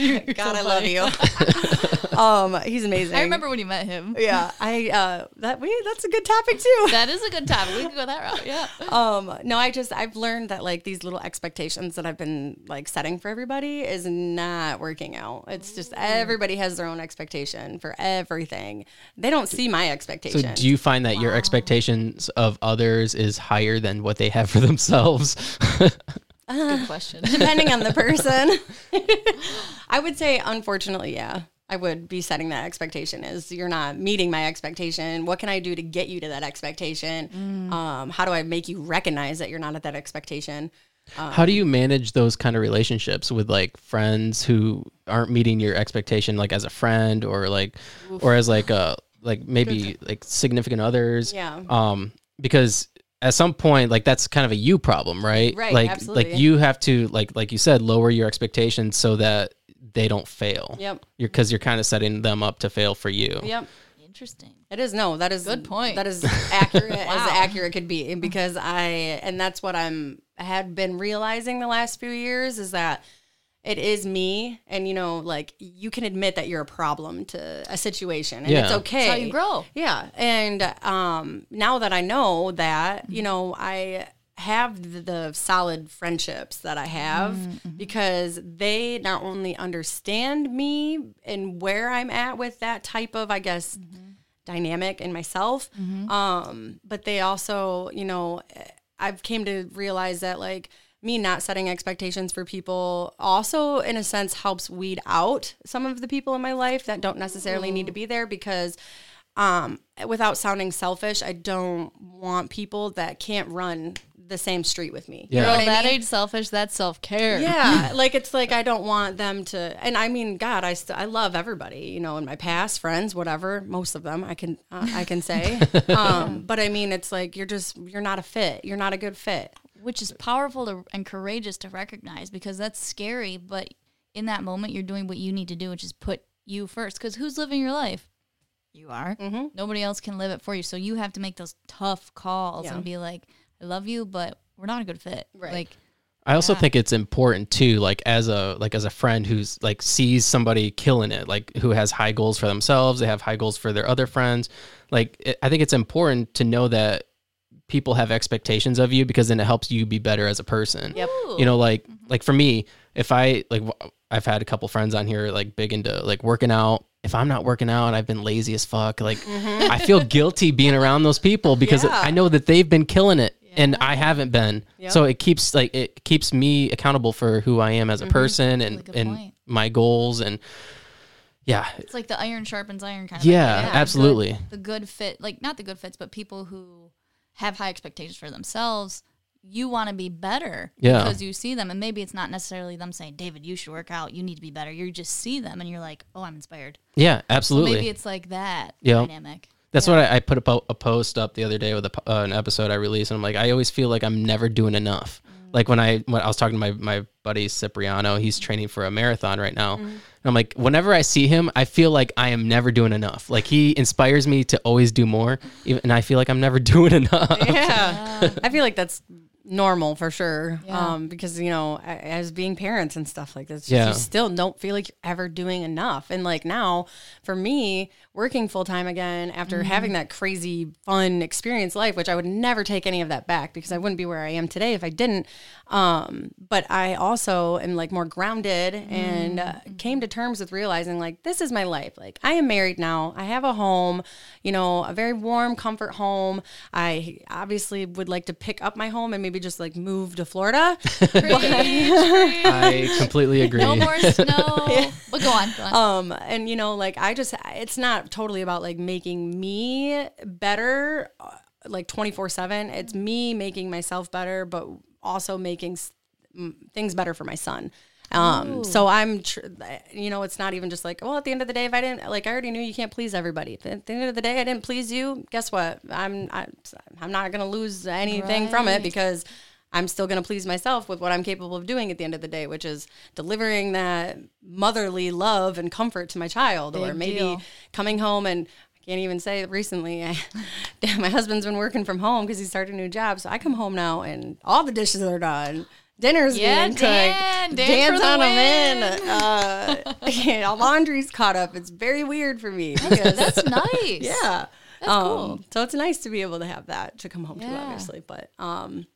God, I love you. um, he's amazing. I remember when you met him. Yeah, I uh, that we that's a good topic too. That is a good topic. We can go that route. Yeah. Um, no, I just I've learned that like these little expectations that I've been like setting for everybody is not working out. It's just everybody has their own expectation for everything. They don't see my expectations. So, do you find that your expectations of others is higher than what they have for themselves? Good question. depending on the person. I would say, unfortunately, yeah. I would be setting that expectation is you're not meeting my expectation. What can I do to get you to that expectation? Mm. Um, how do I make you recognize that you're not at that expectation? How do you manage those kind of relationships with like friends who aren't meeting your expectation, like as a friend or like, or as like a like maybe like significant others? Yeah. Um, because at some point, like that's kind of a you problem, right? Right, Like absolutely. like you have to like like you said, lower your expectations so that they don't fail. Yep. You're because you're kind of setting them up to fail for you. Yep. Interesting. It is no, that is Good point. That is accurate as accurate could be because I and that's what I'm had been realizing the last few years is that it is me and you know like you can admit that you're a problem to a situation and it's okay. That's how you grow. Yeah, and um, now that I know that, you know, I have the, the solid friendships that I have mm-hmm, mm-hmm. because they not only understand me and where I'm at with that type of, I guess, mm-hmm. dynamic in myself, um, but they also, you know, eh, I've came to realize that like me not setting expectations for people also in a sense helps weed out some of the people in my life that don't necessarily need to be there because um without sounding selfish i don't want people that can't run the same street with me Yeah. you know Girl, what I that mean? ain't selfish. That's self care. yeah like it's like i don't want them to and i mean god i st- i love everybody you know in my past friends whatever most of them i can uh, i can say um but i mean it's like you're just you're not a fit you're not a good fit which is powerful to, and courageous to recognize because that's scary. But in that moment, you're doing what you need to do, which is put you first. Because who's living your life? You are. Mm-hmm. Nobody else can live it for you. So you have to make those tough calls Yeah. and be like, "I love you, but we're not a good fit." Right. Like, I also Yeah. think it's important too, like as a like as a friend who's like sees somebody killing it, like who has high goals for themselves, they have high goals for their other friends. Like it, I think it's important to know that people have expectations of you because then it helps you be better as a person. Yep. You know, like like for me, if I like I've had a couple friends on here like big into like working out. If I'm not working out, I've been lazy as fuck. Like I feel guilty being around those people because Mm-hmm. Yeah. I know that they've been killing it and I haven't been. Yep. So it keeps like it keeps me accountable for who I am as a person and Really good and point. my goals and yeah, it's like the iron sharpens iron kind of. Yeah, idea. The good- absolutely. The good fit, like not the good fits, but people who have high expectations for themselves. You want to be better Yeah. because you see them, and maybe it's not necessarily them saying, "David, you should work out. You need to be better." You just see them, and you're like, "Oh, I'm inspired." yeah, So absolutely. maybe it's like that Yeah. dynamic. That's what I, I put a, po- a post up the other day with a, uh, an episode I released, and I'm like, I always feel like I'm never doing enough. Like when I when I was talking to my my buddy Cipriano, he's training for a marathon right now, and I'm like, whenever I see him, I feel like I am never doing enough. Like he inspires me to always do more, even, and I feel like I'm never doing enough. yeah i feel like that's normal for sure Yeah. um because you know as being parents and stuff like this Yeah. you still don't feel like you're ever doing enough and like now for me working full-time again after having that crazy fun experience life which i would never take any of that back because i wouldn't be where i am today if i didn't. Um but i also am like more grounded and uh, came to terms with realizing like this is my life. Like i am married now. I have a home you know a very warm comfort home. I obviously would like to pick up my home and maybe just like move to florida. I completely agree. No more snow. But go on, go on. um and you know like i just it's not totally about like making me better uh, like 24 7 it's me making myself better but also making s- things better for my son. Um so i'm tr- you know it's not even just like well at the end of the day if i didn't like i already knew you can't please everybody. At the end of the day i didn't please you guess what? I'm I, i'm not gonna lose anything from it because I'm still going to please myself with what I'm capable of doing at the end of the day, which is delivering that motherly love and comfort to my child, or maybe deal. coming home and I can't even say recently. I, my husband's been working from home because he started a new job, so I come home now and all the dishes are done. Dinner's Yeah, being Dan, cooked. Dan Dan's on them in. Uh, yeah, laundry's caught up. It's very weird for me because That's nice. yeah. That's um, cool. So it's nice to be able to have that to come home to, obviously. But um,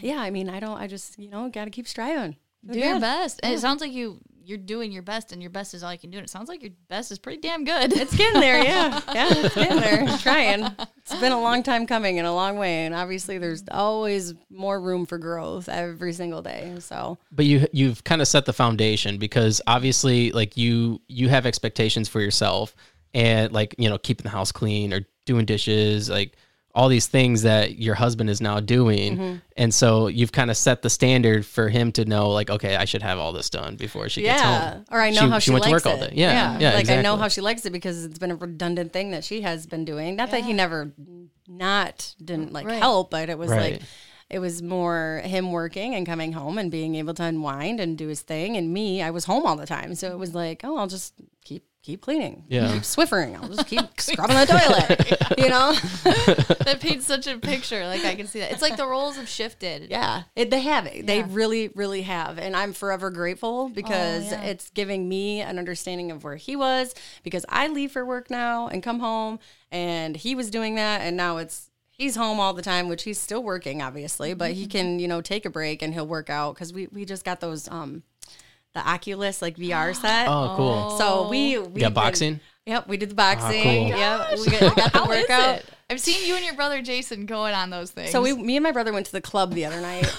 yeah, I mean, I don't, I just, you know, got to keep striving. do your best. And it sounds like you you're doing your best, and your best is all you can do. And it sounds like your best is pretty damn good. It's getting there, yeah. Yeah, it's getting there. I'm trying. It's been a long time coming and a long way. And obviously there's always more room for growth every single day. So but you you've kind of set the foundation because obviously like you you have expectations for yourself and like you know keeping the house clean or doing dishes like all these things that your husband is now doing Mm-hmm. and so you've kind of set the standard for him to know like okay i should have all this done before she gets yeah, home or I know how she, went likes to work it. all day yeah yeah, like I know how she likes it because it's been a redundant thing that she has been doing. Not that he never not didn't like Right. help, but it was Right. like it was more him working and coming home and being able to unwind and do his thing, and me, I was home all the time, so it was like, oh, I'll just keep keep cleaning, Yeah. keep Swiffering, I'll just keep scrubbing the toilet, you know. that paints such a picture. Like I can see that. It's like the roles have shifted. Yeah, it, they have it. They really, really have, and I'm forever grateful because yeah. it's giving me an understanding of where he was. Because I leave for work now and come home, and he was doing that, and now it's he's home all the time, which he's still working, obviously, but he can you know take a break and he'll work out because we we just got those um the Oculus like VR set. oh cool So we we yeah boxing Yep, we did the boxing. cool. Yep, we got, we got the workout. It? I've seen you and your brother Jason going on those things. So we, me and my brother went to the club the other night.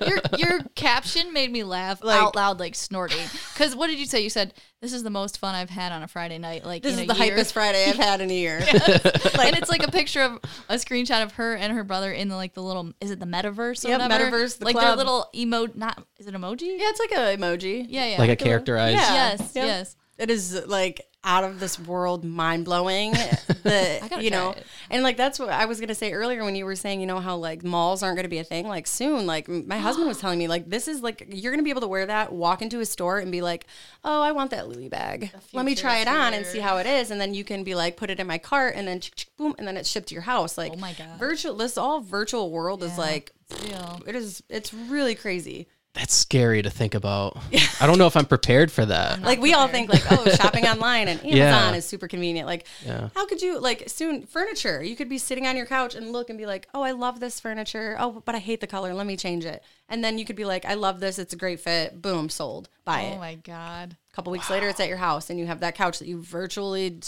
your your caption made me laugh Like- out loud, like snorting. Because what did you say? You said this is the most fun I've had on a Friday night. Like This in is a the year." hypest Friday I've had in a year. and it's like a picture of a screenshot of her and her brother in the like the little is it the metaverse? Or Yep, whatever? metaverse, the like club. their little emo. Not is it emoji? Yeah, it's like a emoji. yeah, yeah. like a characterized Yeah. Yes, Yep. yes. It is like out of this world, mind blowing. The you know, it. and like that's what I was gonna say earlier when you were saying you know how like malls aren't gonna be a thing like soon. Like my husband was telling me like this is like you're gonna be able to wear that, walk into a store and be like, oh, I want that Louis bag. Let me try is it on and see how it is, and then you can be like put it in my cart and then boom, and then it's shipped to your house. Like Oh my God. virtual. This all virtual world is Yeah. like It's real. it is. It's really crazy. That's scary to think about. I don't know if i'm prepared for that. Like we all think like oh shopping online and amazon Yeah. is super convenient. Like Yeah. how could you like soon furniture. You could be sitting on your couch and look and be like oh i love this furniture. Oh but i hate the color. Let me change it. And then you could be like i love this. It's a great fit. Boom sold. Buy it." Oh my god. a couple weeks later it's at your house and you have that couch that you virtually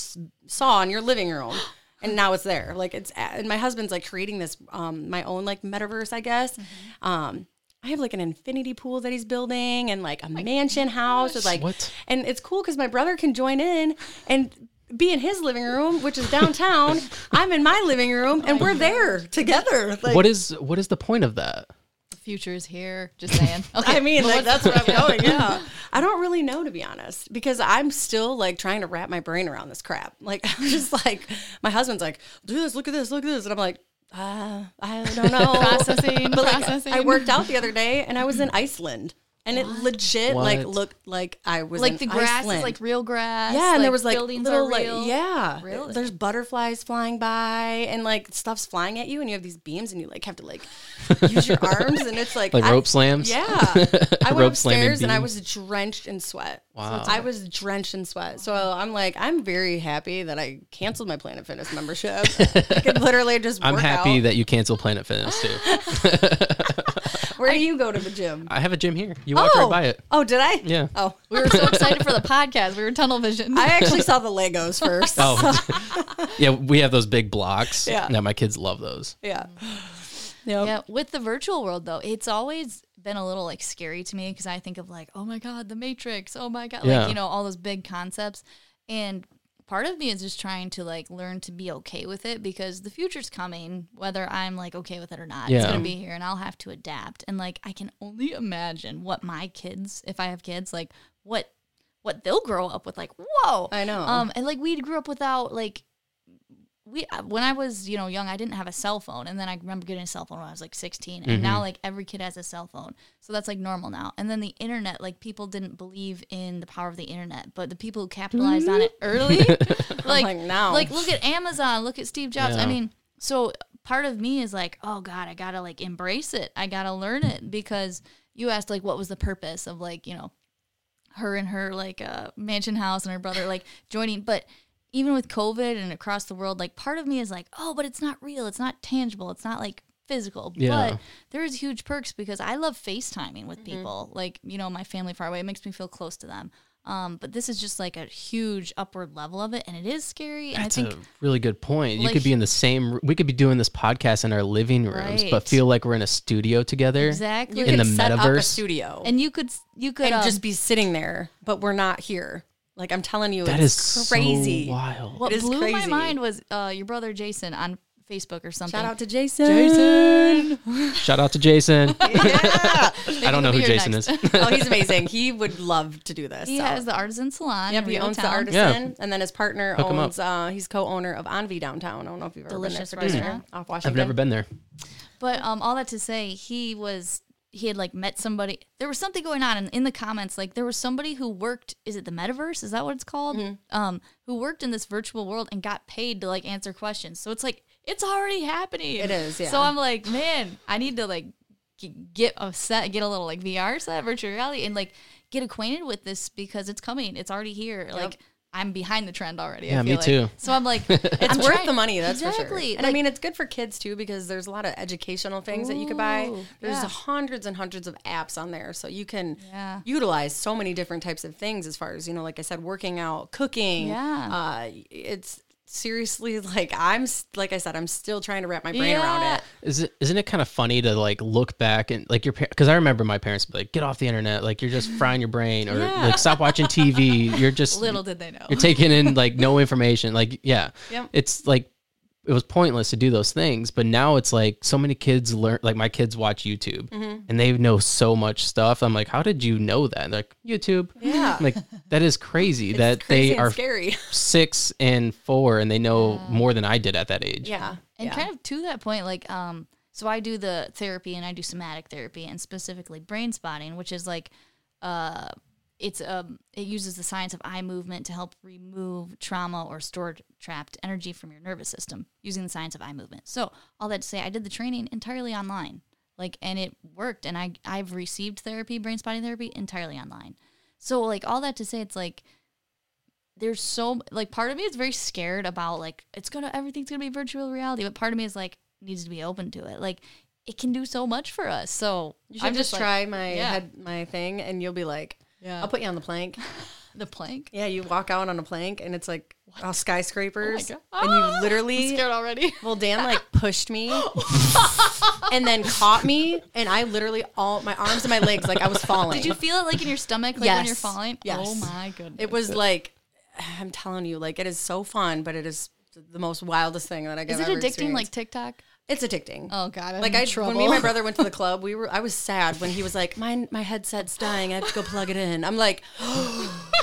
saw in your living room. And now it's there. Like it's and my husband's like creating this um my own like metaverse i guess. Um I have like an infinity pool that he's building and like a mansion house with like What? and it's cool because my brother can join in and be in his living room, which is downtown. I'm in my living room and we're there together. Like what is what is the point of that The future is here. Just saying. Okay. I mean, like that's where I'm going. Yeah. I don't really know to be honest, because I'm still like trying to wrap my brain around this crap. Like I'm just like my husband's like, do this, look at this, look at this, and I'm like, uh, I don't know. processing. But like, processing. I worked out the other day and I was in Iceland, and it legit like looked like I was like in the grass Iceland. is like real grass. Yeah, and there was like buildings little are like real. yeah, Really? there's butterflies flying by and like stuff's flying at you, and you have these beams, and you like have to like use your arms, and it's like like I- rope slams Yeah, I went Rope upstairs and I was drenched in sweat. Wow. I was drenched in sweat. So I'm like, I'm very happy that I canceled my Planet Fitness membership. I could literally just. i'm happy out. that you cancel planet fitness too Where do you go to the gym? i have a gym here you walk right oh. by it Oh, did I? Yeah. Oh, We were so excited for the podcast. We were tunnel vision. I actually saw the Legos first. oh yeah we have those big blocks Yeah. yeah my kids love those Yeah. Yep. Yeah, with the virtual world though, it's always been a little like scary to me because I think of like, oh my god, the Matrix, oh my god, Yeah. like you know all those big concepts, and part of me is just trying to like learn to be okay with it because the future's coming, whether I'm like okay with it or not, it's gonna be here, and I'll have to adapt. And like I can only imagine what my kids, if I have kids, like what what they'll grow up with. Like whoa, I know. Um, and like we grew up without like we uh, when I was you know young, I didn't have a cell phone, and then I remember getting a cell phone when I was like 16, and now like every kid has a cell phone, so that's like normal now. And then the internet, like people didn't believe in the power of the internet, but the people who capitalized on it early, like like, now. like look at Amazon, look at Steve Jobs. I mean, so part of me is like, oh God, I gotta like embrace it. I gotta learn it. Because you asked like what was the purpose of like you know her and her like uh, mansion house and her brother like joining, but even with COVID and across the world, like part of me is like, oh, but it's not real. It's not tangible. It's not like physical. Yeah. But there's huge perks because I love FaceTiming with people. Like, you know, my family far away. It makes me feel close to them. Um, but this is just like a huge upward level of it and it is scary. And That's I think a really good point. You could be in the same. We could be doing this podcast in our living rooms, Right. but feel like we're in a studio together. exactly You In could the set up a metaverse? studio and, and you could you could um, just be sitting there, but we're not here. Like I'm telling you, That is it's crazy. so wild. what it is blew my mind was uh, your brother Jason on Facebook or something. Shout out to Jason. Jason. Shout out to Jason. Yeah. I don't know who Jason next. is. oh, he's amazing. He would love to do this. He so. has the artisan salon. Yep, in he Rio owns the Town. artisan, and then his partner Hook 'em owns. Uh, he's co-owner of Envy downtown. I don't know if you've ever Delicious been there for dinner restaurant. off Washington. I've never been there. But um, all that to say, he was he had like met somebody. There was something going on in, in the comments. Like there was somebody who worked. Is it the metaverse? Is that what it's called? Mm-hmm. Um, who worked in this virtual world and got paid to like answer questions. So it's like it's already happening. It is, yeah. So I'm like, man, I need to like g- get a set, get a little like VR set, virtual reality, and like get acquainted with this because it's coming. It's already here. Like. I'm behind the trend already. I Yeah, me like. too. So I'm like, It's I'm worth trying- the money, that's for exactly. sure. And I mean, it's good for kids too because there's a lot of educational things that you could buy. There's yeah. hundreds and hundreds of apps on there, so you can Yeah. utilize so many different types of things. As far as you know, like I said, working out, cooking. Yeah. uh, it's seriously like I'm like I said, I'm still trying to wrap my brain around it. Is it isn't it kind of funny to like look back and like your because I remember my parents be like get off the internet like you're just frying your brain or Yeah. like stop watching TV you're just little did they know. you're taking in like no information like yeah Yep. it's like it was pointless to do those things but now it's like so many kids learn like my kids watch YouTube Mm-hmm. and they know so much stuff I'm like how did you know that They're like YouTube Yeah. like that is crazy that crazy they are scary. six and four and they know more than I did at that age Yeah. And yeah. kind of to that point, like, um, so I do the therapy and I do somatic therapy and specifically brainspotting, which is like, uh, it's um, it uses the science of eye movement to help remove trauma or stored trapped energy from your nervous system using the science of eye movement. So all that to say, I did the training entirely online, like, and it worked. And I I've received therapy, brainspotting therapy, entirely online. So like all that to say, it's like there's so like part of me is very scared about like it's gonna everything's gonna be virtual reality, but part of me is like needs to be open to it. Like it can do so much for us. So You should I'm just like, try my yeah. head my thing, and you'll be like, Yeah. I'll put you on the plank. the plank. Yeah, you walk out on a plank, and it's like all skyscrapers, God. and Ah, you literally. I'm scared already. Well, Dan like pushed me, and then caught me, and I literally all my arms and my legs like I was falling. Did you feel it like in your stomach, like when you're falling? Yes. Oh my goodness. It was like I'm telling you, like it is so fun, but it is the most wildest thing that I got. Is it addicting like. TikTok? It's addicting. Oh god, I'm like in I trouble. when me and my brother went to the club, we were I was sad when he was like, My my headset's dying, I have to go plug it in. I'm like,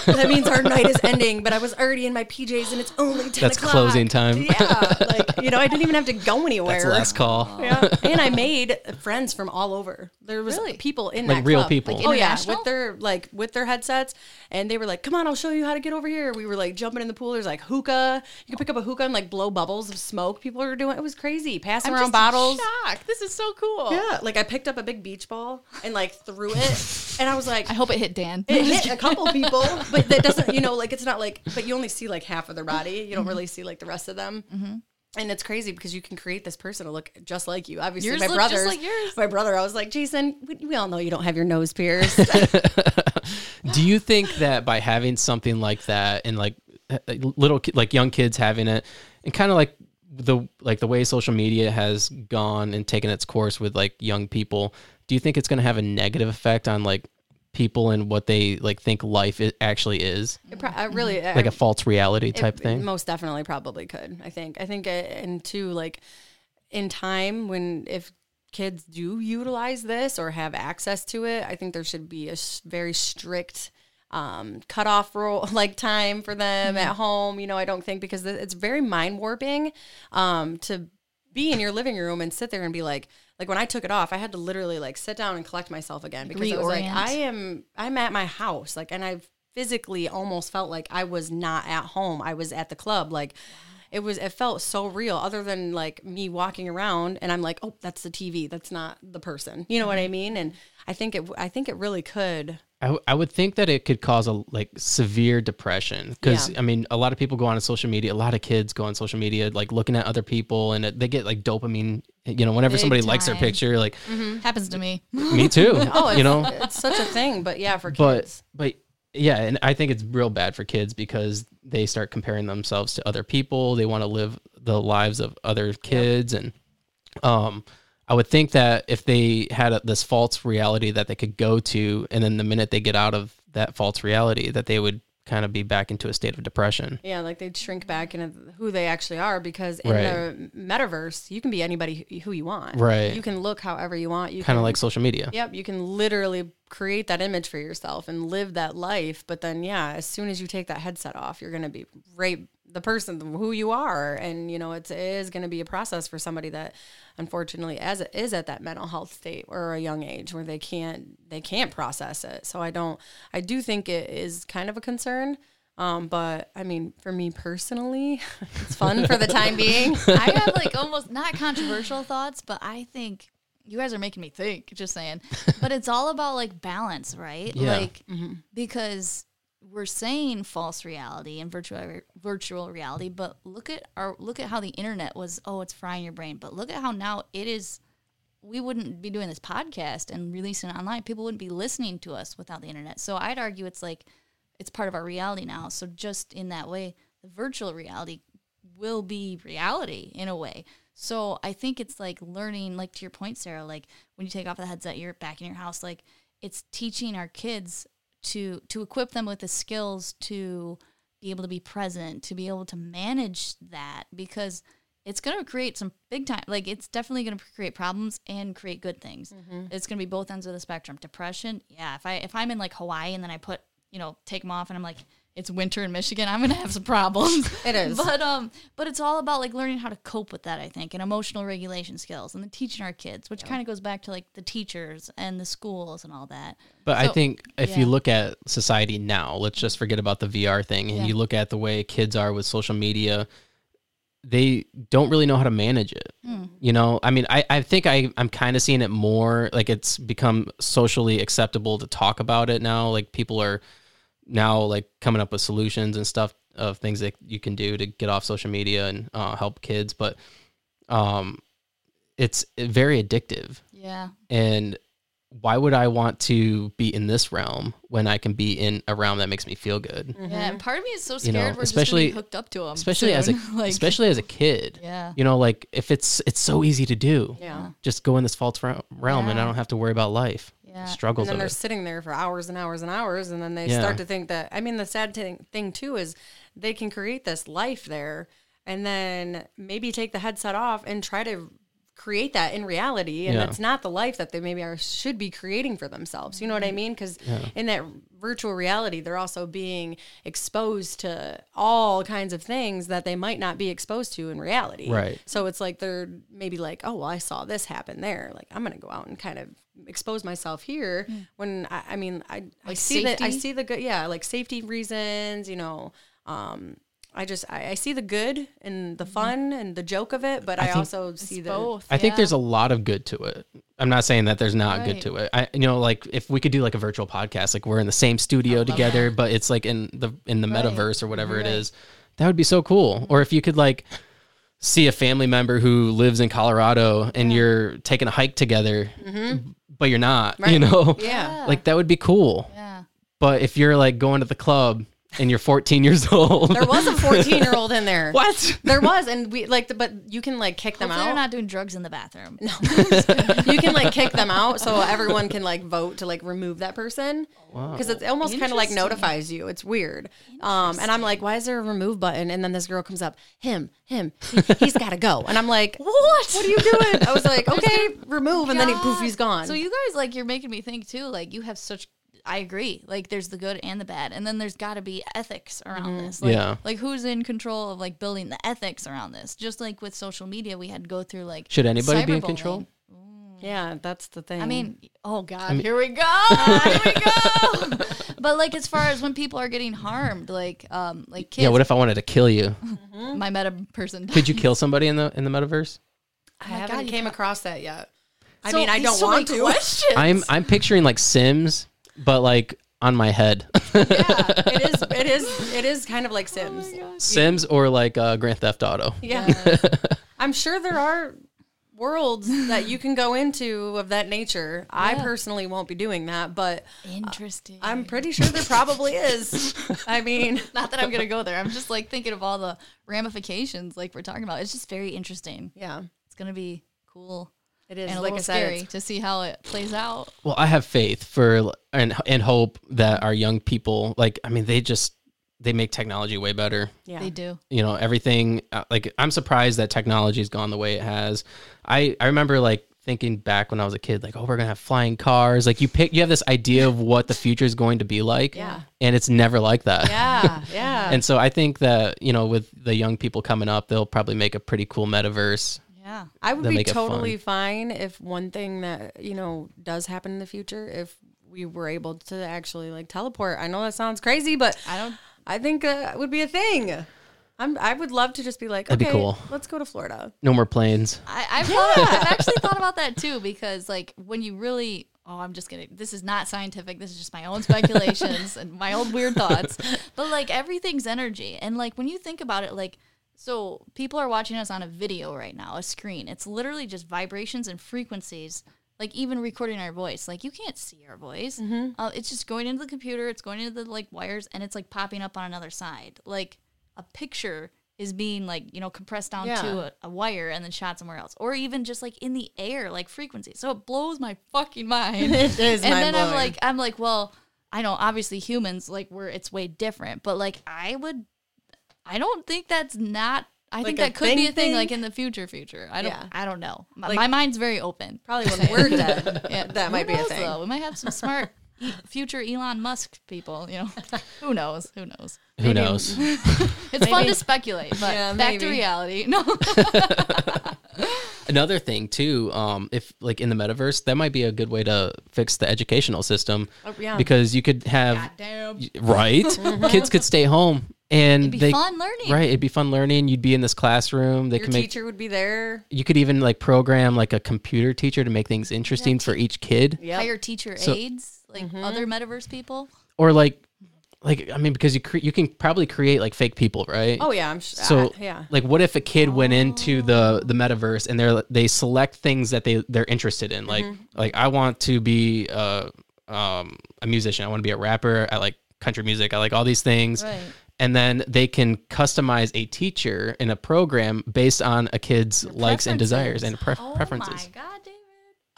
that means our night is ending, but I was already in my PJs and it's only 10 That's o'clock. closing time. Yeah. Like, you know, I didn't even have to go anywhere. that's last call Yeah. and I made friends from all over. There was Really? people in Like that real club. people. Like oh yeah, with their like with their headsets, and they were like, "Come on, I'll show you how to get over here." We were like jumping in the pool. There's like hookah. You could pick up a hookah and like blow bubbles of smoke. People were doing it was crazy, passing I'm around just bottles. shocked. This is so cool. Yeah, like I picked up a big beach ball and like threw it, and I was like, I hope it hit Dan. it hit a couple people, but that doesn't, you know, like it's not like, but you only see like half of their body. You don't mm-hmm. really see like the rest of them. Mm-hmm. And it's crazy because you can create this person to look just like you. Obviously, Yours my look just brother's, like my brother, I was like, Jason, we, we all know you don't have your nose pierced. Do you think that by having something like that and like uh, uh little like young kids having it and kind of like the like the way social media has gone and taken its course with like young people, do you think it's going to have a negative effect on like people and what they like think life actually is? It pro- I really, Like I- a false reality type it thing? Most definitely, probably could. I think. I think, uh, and two, like in time when if kids do utilize this or have access to it, I think there should be a very strict um, cutoff rule, like time for them Mm-hmm. at home. You know, I don't think because it's very mind warping um, to be in your living room and sit there and be like like when I took it off, I had to literally like sit down and collect myself again because I was like, I am I'm at my house. Like and I physically almost felt like I was not at home. I was at the club. Like it was it felt so real other than like me walking around and I'm like, "Oh, that's the TV. That's not the person." You know what I mean? And I think it I think it really could I, w- I would think that it could cause a like severe depression because Yeah. I mean a lot of people go on social media a lot of kids go on social media like looking at other people and it, they get like dopamine you know whenever Big somebody likes their picture like Happens to me. me too Oh, it's, you know it's such a thing. But yeah, for kids. but yeah and i think it's real bad for kids because they start comparing themselves to other people they want to live the lives of other kids and um i would think that if they had a, this false reality that they could go to and then the minute they get out of that false reality that they would kind of be back into a state of depression Yeah, like they'd shrink back into who they actually are because in Right. the metaverse, you can be anybody who- you want. Right. You can look however you want. You kind of like social media Yep, you can literally create that image for yourself and live that life. But then, yeah, as soon as you take that headset off, you're going to be right the person who you are, and you know it's, it is going to be a process for somebody that, unfortunately, as it is at that mental health state or a young age where they can't they can't process it. So I don't, I do think it is kind of a concern. Um, but I mean, for me personally, it's fun for the time being. I have like almost not controversial thoughts, but I think you guys are making me think. Just saying, but it's all about like balance, right? Yeah. Like because we're saying false reality and virtual virtual reality, but look at our look at how the internet was. Oh, it's frying your brain, but look at how now it is. We wouldn't be doing this podcast and releasing it online. People wouldn't be listening to us without the internet. So I'd argue it's like it's part of our reality now. So just in that way, the virtual reality will be reality in a way. So I think it's like learning, like to your point, Sarah, like when you take off the headset, you're back in your house. Like it's teaching our kids to to equip them with the skills to be able to be present, to be able to manage that because it's going to create some big time like it's definitely going to create problems and create good things. Mm-hmm. It's going to be both ends of the spectrum. Depression, yeah, if I if I'm in like Hawaii and then I put, you know, take them off and I'm like it's winter in Michigan, I'm going to have some problems. It is. But um but it's all about like learning how to cope with that, I think, and emotional regulation skills and then teaching our kids, which kind of goes back to like the teachers and the schools and all that. But I think if you look at society now, let's just forget about the VR thing and Yeah. you look at the way kids are with social media, they don't really know how to manage it. Hmm. You know, I mean, I, I think I, I'm kind of seeing it more like it's become socially acceptable to talk about it now. Like people are now like coming up with solutions and stuff of things that you can do to get off social media and uh, help kids. But um, it's very addictive Yeah. and why would I want to be in this realm when I can be in a realm that makes me feel good? Yeah, and part of me is so You scared know, we're especially- just be hooked up to them. Especially as a like, especially as a kid. yeah, You know, like if it's it's so easy to do. Yeah. Just go in this false re- realm and I don't have to worry about life. Yeah. Struggles and then they're it. sitting there for hours and hours and hours and then they Yeah. start to think that i mean the sad thing, thing too is they can create this life there and then maybe take the headset off and try to create that in reality and Yeah. it's not the life that they maybe are should be creating for themselves you know what i mean because in that virtual reality they're also being exposed to all kinds of things that they might not be exposed to in reality Right. so it's like they're maybe like, oh, well, I saw this happen there. Like I'm gonna go out and kind of expose myself here. When I, I mean, I, I. Like see that I see the good, yeah, like safety reasons. You know, um, I just I, I see the good and the mm-hmm. fun and the joke of it, but I, think- also see the both. I think yeah. there's a lot of good to it. I'm not saying that there's not good to it. I you know like if we could do like a virtual podcast like we're in the same studio together but it's like in the in the Right. metaverse or whatever it Right. is. That would be so cool. Or if you could like see a family member who lives in Colorado and you're taking a hike togetger mm-hmm. but you're not, you know. yeah. Like that would be cool. yeah. But if you're like going to the club and you're 14 years old. There was a 14 year old in there. what? There was, and we like, but you can like kick them Hopefully out. they're not doing drugs in the bathroom. No. you can like kick them out so everyone can like vote to like remove that person because it almost kind of like notifies you it's weird um and i'm like why is there a remove button and then this girl comes up him him he, has got to go and i'm like what what are you doing i was like okay remove and then he poof, he's gone So you guys like you're making me think too. Like you have such. I agree. Like there's the good and the bad, and then there's got to be ethics around mm-hmm. this. Like, Yeah. Like who's in control of like building the ethics around this? Just like with social media, we had to go through like. Should anybody be in cyberbullying. control? Mm. yeah that's the thing I mean, oh god, here we go, here we go. but like as far as when people are getting harmed, like um, like kids, Yeah, what if I wanted to kill you? Mm-hmm. my meta person. Could you kill somebody in the in the metaverse? i Oh haven't God, came across that yet i So- mean i don't so want to Questions. I'm I'm picturing like Sims, but like on my head. yeah, it is. It is. It is kind of like Sims. Sims or like uh, Grand Theft Auto. yeah. I'm sure there are worlds that you can go into of that nature. I personally won't be doing that, but Interesting. I'm pretty sure there probably is. I mean, not that I'm gonna go there. I'm just like thinking of all the ramifications like we're talking about. It's just very interesting. yeah, It's gonna be cool it is. and a like little I said, scary to see how it plays out. Well, I have faith for and and hope that our young people, like, I mean, they just they make technology way better. yeah, They do. You know, everything. uh, Like, I'm surprised that technology's gone the way it has. I I remember like thinking back when I was a kid, like, oh, we're gonna have flying cars. Like, you pick, you have this idea of what the future is going to be like, Yeah. and it's never like that. yeah, yeah. And so I think that you know, with the young people coming up, they'll probably make a pretty cool metaverse. Yeah. I would be make fun. totally fine if one thing that you know does happen in the future, if we were able to actually like teleport. I know that sounds crazy, but I don't I think uh, it would be a thing. I'm, I would love to just be like, That'd be okay, cool. let's go to Florida. No more planes. I, I've, thought, I've actually thought about that too because, like, when you really, oh, I'm just gonna, this is not scientific. This is just my own speculations and my own weird thoughts. But, like, everything's energy. And, like, when you think about it, like, so people are watching us on a video right now, a screen. It's literally just vibrations and frequencies. Like even recording our voice, like you can't see our voice. Uh, it's just going into the computer. It's going into the like wires, and it's like popping up on another side. Like a picture is being like you know compressed down Yeah. to a, a wire and then shot somewhere else, or even just like in the air, like frequency. So it blows my fucking mind. It is and then I'm like, I'm like, well, I know obviously humans like we're it's way different, but like I would, I don't think that's not. I Like think that could be a thing thing, thing? like in the future. Future. I don't. Yeah. I don't know. My, Like- my mind's very open. Probably when we're dead, Yeah, that who might be a thing. Though? We might have some smart future Elon Musk people. You know, who knows? Who knows? Who knows? It's fun to speculate, but Yeah, back to reality. No, Another thing too, um, if like in the metaverse, that might be a good way to fix the educational system. Oh, yeah. Because you could have damn. right, kids could stay home and It'd be they fun learning. right. It'd be fun learning. You'd be in this classroom. They Your can make. teacher would be there. You could even like program like a computer teacher to make things interesting for each kid, Yep. Hire teacher So- aides, like other metaverse people. or like, like I mean, because you cre- you can probably create like fake people, right? Oh yeah, I'm sure. So yeah. like, what if a kid went into the the metaverse and they're they select things that they they're interested in? Like Mm-hmm. like I want to be uh, um, a musician. I want to be a rapper. I like country music. I like all these things. Right. And then they can customize a teacher in a program based on a kid's likes and desires and pre- Oh preferences. my god, David!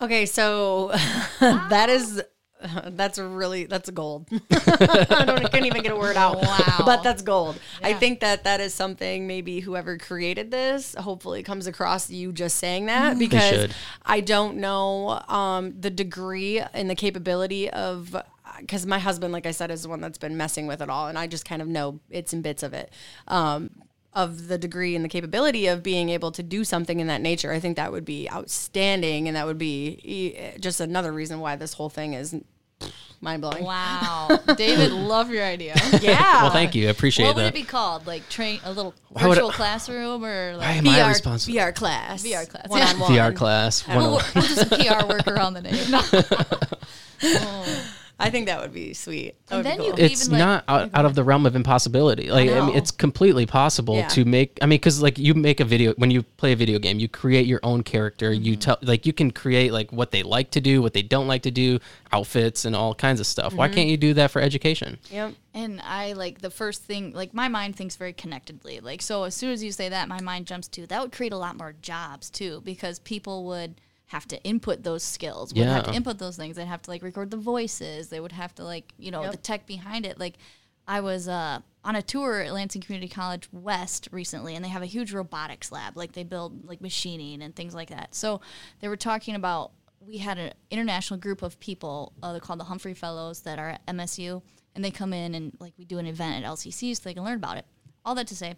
Okay, so that is that's really that's gold. I don't I can't even get a word out. Wow. But that's gold. I think that that is something maybe whoever created this hopefully comes across you just saying that because. I don't know um, the degree and the capability of because my husband, like I said, is the one that's been messing with it all, and I just kind of know bits and bits of it. Um, of the degree and the capability of being able to do something in that nature, I think that would be outstanding, and that would be e- just another reason why this whole thing is mind blowing. Wow, David, love your idea. Yeah. Well, thank you. I appreciate What would it be called? Like train a little Why would it- virtual classroom or Why like am I VR, responsible? VR class. VR class, One yeah. on one. VR class. we'll, 101. we'll do some PR work around the name. I think that would be sweet. That would And be then cool. you- it's even, like- not out, out of the realm of impossibility. Like I, mean, it's completely possible Yeah. to make. I mean, because like you make a video when you play a video game, you create your own character. Mm-hmm. You tell like you can create like what they like to do, what they don't like to do, outfits and all kinds of stuff. Why Mm-hmm. can't you do that for education? Yep. And I like the first thing, like my mind thinks very connectedly. Like, so as soon as you say that, my mind jumps to that would create a lot more jobs too, because people would have to input those skills, would have to input those things. They'd have to like record the voices. They would have to like, you know, Yep. the tech behind it. Like, I was uh, on a tour at Lansing Community College West recently, and they have a huge robotics lab. Like, they build like machining and things like that. So they were talking about we had an international group of people uh, they're called the Humphrey Fellows that are at MSU, and they come in and like we do an event at LCC so they can learn about it. All that to say,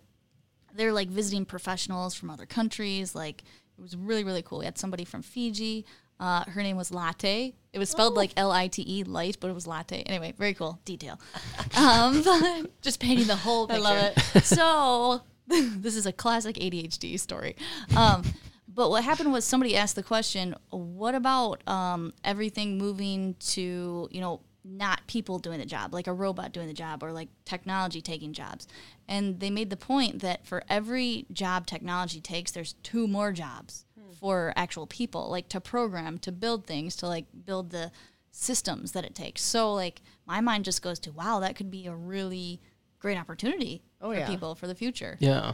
they're like visiting professionals from other countries. Like it was really really cool. We had somebody from Fiji. Uh, her name was Latte. It was spelled like L I T E, light, but it was latte. Anyway, very cool detail. Um, but just painting the whole picture. I love it. So this is a classic ADHD story. Um, but what happened was somebody asked the question, "What about um, everything moving to you know not people doing the job, like a robot doing the job or like technology taking jobs. And they made the point that for every job technology takes, there's two more jobs hmm. for actual people, like to program, to build things, to like build the systems that it takes. So like my mind just goes to wow, that could be a really great opportunity Oh, for yeah. people for the future. Yeah.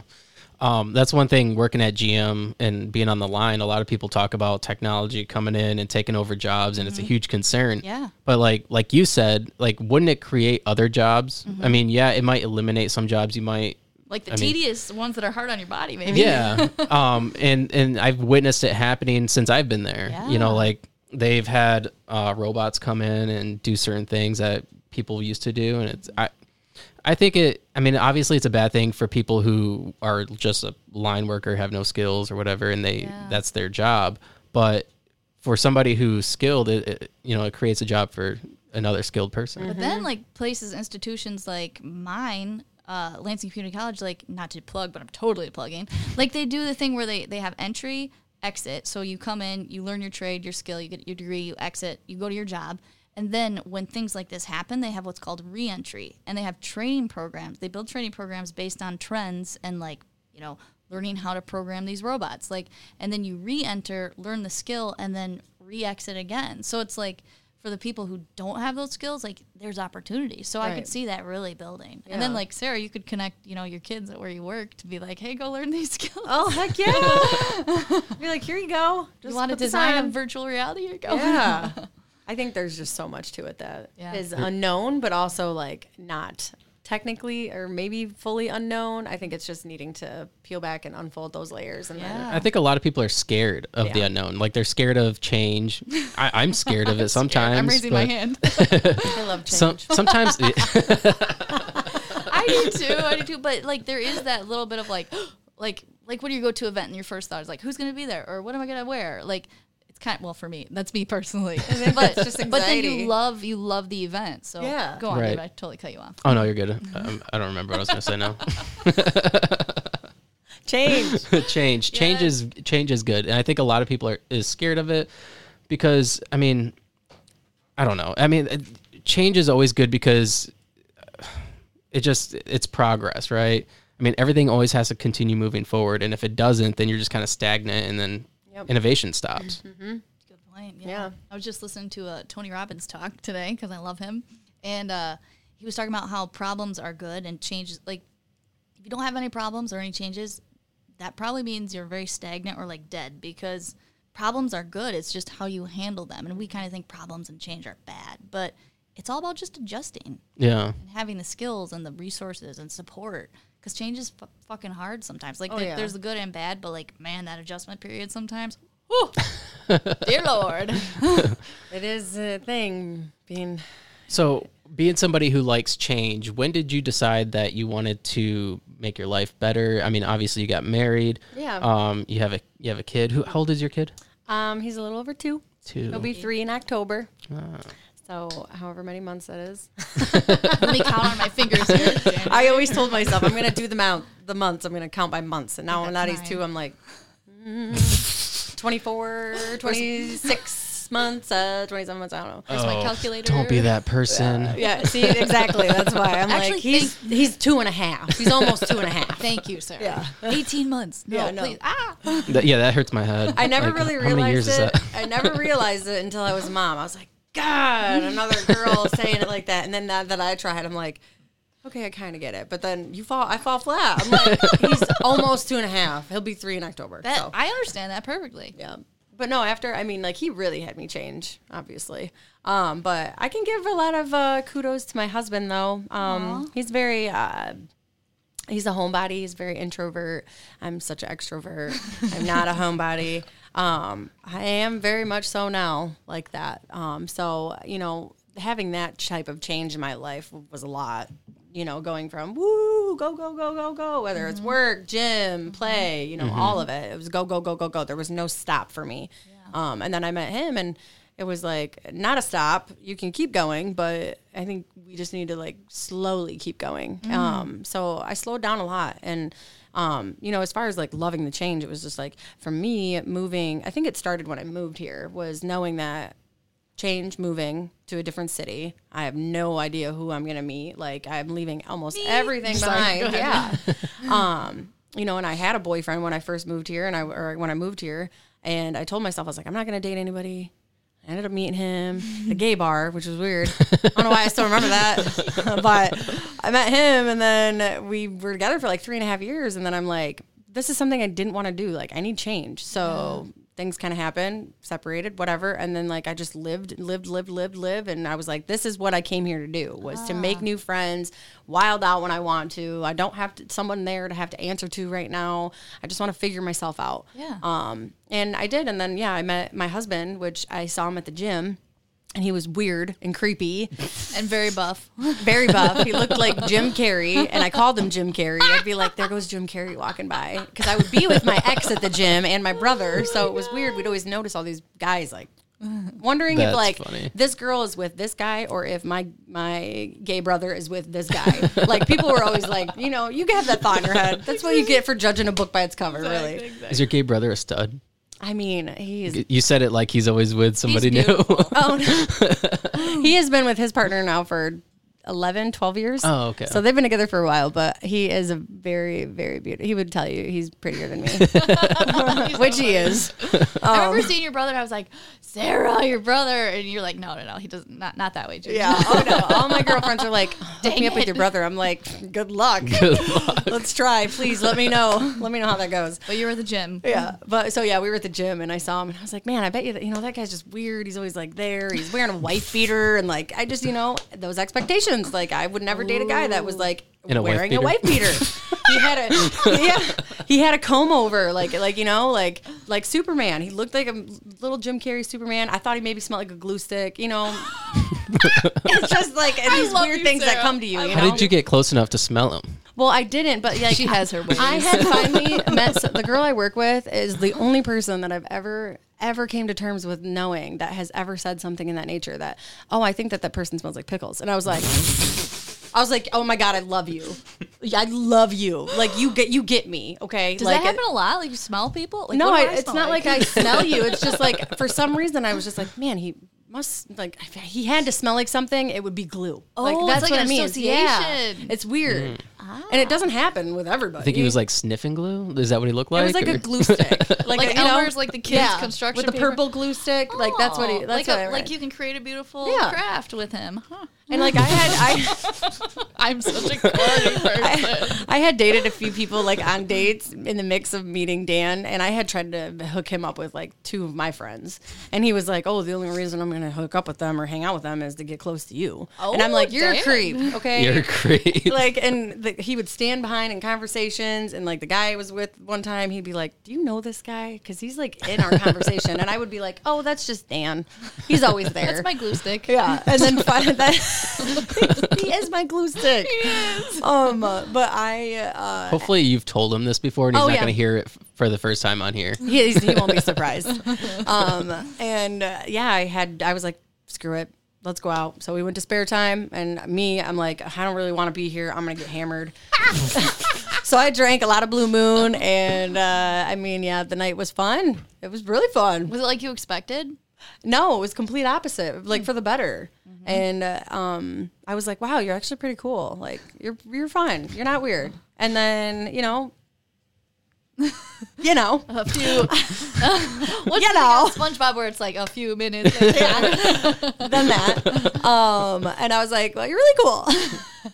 Um, that's one thing working at GM and being on the line. A lot of people talk about technology coming in and taking over jobs, and it's a huge concern. Mm-hmm. Yeah. But like like you said, like wouldn't it create other jobs? Mm-hmm. I mean, yeah, it might eliminate some jobs. You might Like the I mean- tedious ones that are hard on your body, maybe. yeah um and and i've witnessed it happening since i've been there you know like they've had uh robots come in and do certain things that people used to do and it's i i think it i mean obviously it's a bad thing for people who are just a line worker have no skills or whatever and they Yeah. that's their job but for somebody who's skilled it, it you know it creates a job for another skilled person But Mm-hmm. then, like places, institutions like mine, uh, Lansing Community College, like not to plug, but I'm totally plugging. Like they do the thing where they they have entry, exit. So you come in, you learn your trade, your skill, you get your degree, you exit, you go to your job. And then when things like this happen, they have what's called reentry, and they have training programs. They build training programs based on trends and like you know learning how to program these robots. Like, and then you re-enter, learn the skill, and then re-exit again. So it's like for the people who don't have those skills, like there's opportunity. So I could see that really building. And then like Sarah, you could connect, you know, your kids at where you work to be like, hey, go learn these skills. Oh heck yeah! Be like, here you go. you Just want to design a virtual reality? Here you go. Yeah. I think there's just so much to it that is Yeah. unknown, but also like not technically or maybe fully unknown. I think it's just needing to peel back and unfold those layers. And Yeah. I think a lot of people are scared of the unknown. Like they're scared of change. I, I'm scared of it sometimes. I'm raising my hand. I love change. Some, sometimes, I do too. I do too. But like, there is that little bit of like, like, like when you go to an event and your first thought is like, who's going to be there or what am I going to wear? Like, it's kind of well for me. That's me personally. but just but then you love you love the event. So Yeah. go on, Right. Dave. I totally cut you off. oh no, you're good. Um, I don't remember what I was gonna say now. change. change, change is change is good, and I think a lot of people are is scared of it because I mean, I don't know. I mean, it- change is always good because it just it's progress, right? I mean, everything always has to continue moving forward, and if it doesn't, then you're just kind of stagnant, and then Yep. innovation stops. Mm-hmm. Mm-hmm. Good point. Yeah. Yeah. I was just listening to a Tony Robbins talk today because I love him, and uh, he was talking about how problems are good and changes. Like, if you don't have any problems or any changes, that probably means you're very stagnant or like dead because problems are good. It's just how you handle them, and we kind of think problems and change are bad, but it's all about just adjusting Yeah, and having the skills and the resources and support. Because change is f- fucking hard sometimes. Like Oh, there- yeah. there's the good and bad, but like man, that adjustment period sometimes. Whew, dear Lord. it is a thing being So, being somebody who likes change, when did you decide that you wanted to make your life better? I mean, obviously you got married. Yeah. Um, you have a you have a kid. Who how old is your kid? um he's a little over two. Two. He'll be three in October. Ah. So however many months that is. Let me count on my fingers here. I always told myself I'm gonna do the mount the months. I'm gonna count by months. And now think now that's he's two. I'm like mm, 24, 26 months, uh, 27 months. I don't know. Where's my calculator? Oh, Don't be that person. Yeah, see, exactly. That's why I'm Actually, like he's he's two and a half. He's almost two and a half. Thank you, sir. Yeah. 18 months. No, Yeah, no. please. Ah. That- yeah, that hurts my head. I never Like, really how many years realized it. I never realized it until I was a mom. I was like, God, another girl saying it like that. And then now that I tried, I'm like, okay, I kind of get it. But then you fall, I fall flat. I'm like, he's almost two and a half. He'll be three in October. That so. I understand that perfectly. Yeah. But no, after I mean, like he really had me change, obviously. Um, but I can give a lot of uh, kudos to my husband though. Um, he's very uh, he's a homebody. He's very introvert. I'm such an extrovert. I'm not a homebody. Um, I am very much so now, like that. Um, so you know, having that type of change in my life was a lot. You know, going from woo, go, go, go, go, go, whether it's work, gym, play, you know, all of it. It was go, go, go, go, go. There was no stop for me. Um, and then I met him and it was like not a stop. You can keep going, but I think we just need to like slowly keep going. Um, so I slowed down a lot and um, you know, as far as like loving the change, it was just like for me moving, I think it started when I moved here was knowing that change, moving to a different city. I have no idea who I'm gonna meet. Like I'm leaving almost everything Sorry, go behind. Yeah. um, you know, and I had a boyfriend when I first moved here, and I or when I moved here, and I told myself I was like, I'm not gonna date anybody. I ended up meeting him at the gay bar, which was weird. I don't know why I still remember that, but I met him, and then we were together for like three and a half years, and then I'm like, this is something I didn't want to do. Like, I need change. So things kind of happened, separated, whatever, and then like I just lived, lived, lived, lived, lived, and I was like, this is what I came here to do was to make new friends, wild out when I want to. I don't have to, someone there to have to answer to right now. I just want to figure myself out. Yeah. Um, and I did, and then yeah, I met my husband, which I saw him at the gym. And he was weird and creepy, and very buff. very buff. He looked like Jim Carrey, and I called him Jim Carrey. I'd be like, "There goes Jim Carrey walking by," because I would be with my ex at the gym and my brother, so it was weird. We'd always notice all these guys like wondering if like funny. this girl is with this guy or if my my gay brother is with this guy. like people were always like, you know, you have that thought in your head. That's what you get for judging a book by its cover, really. Is your gay brother a stud? I mean, he's You said it like he's always with somebody new. Oh, no. he has been with his partner now for 11, 12 years. Oh, okay. So they've been together for a while, but he is a very, very beautiful. He would tell you he's prettier than me, which he is. I remember um, seeing your brother. and I was like, Sarah, your brother, and you're like, no, no, no, he doesn't. Not not that way, Jude. Yeah. Oh no. All my girlfriends are like, hook me Dang up with your brother. I'm like, good luck. Good luck. Let's try. Please let me know. Let me know how that goes. But you were at the gym. Yeah, but so yeah, we were at the gym and I saw him and I was like, man, I bet you that you know that guy's just weird. He's always like there. He's wearing a wife beater and like I just you know those expectations. Like I would never date a guy that was like In a wife wearing a beater? wife beater. he had a yeah, he had a comb over like like you know like like Superman. He looked like a little Jim Carrey Superman. I thought he maybe smelled like a glue stick. You know, it's just like these weird you, things that come to you. You How know, did you get close enough to smell him? well, I didn't, but like She has her ways. I had finally met so- the girl I work with is the only person that I've ever ever came to terms with knowing that has ever said something in that nature that oh I think that that person smells like pickles. And I was like I was like oh my god I love you. I love you. Like you get you get me okay? Does like that happen a lot? Like you smell people? Like, no I, I it's not like? I smell you. It's just like for some reason I was just like man he must like if he had to smell like something it would be glue. Oh, like that's like what an it means. Yeah. association. it's weird mm. And it doesn't happen with everybody I think he was like sniffing glue. Is that what he looked like? it was like or- a glue stick, like, Like a, you know, Elmer's, like the kids' construction with the paper? purple glue stick. Like that's what he. Oh, That's like what I a, read. like you can create a beautiful Yeah. craft with him. Huh. And like I had I I'm such a corny person. I had dated a few people like on dates in the mix of meeting Dan, and I had tried to hook him up with like two of my friends, and he was like, "Oh, the only reason I'm going to hook up with them or hang out with them is to get close to you." Oh, and I'm Oh, like, "You're a creep, okay?" You're a creep. like and the, he would stand behind in conversations and like the guy I was with one time he'd be like do you know this guy because he's like in our conversation and i would be like oh that's just dan he's always there That's my glue stick. yeah and then fi- that he is my glue stick He is. um but i uh Hopefully, you've told him this before, and he's Oh, not yeah. going to hear it f- for the first time on here. he, he won't be surprised um and uh, yeah i had i was like screw it let's go out so we went to spare time and me i'm like i don't really want to be here i'm gonna get hammered so i drank a lot of blue moon and uh i mean yeah the night was fun it was really fun Was it like you expected? No it was complete opposite like for the better and uh, um i was like wow you're actually pretty cool like you're you're fun you're not weird and then you know you know A few. What's You know. SpongeBob where it's like a few minutes. later? than that. Um, and I was like, well, you're really cool.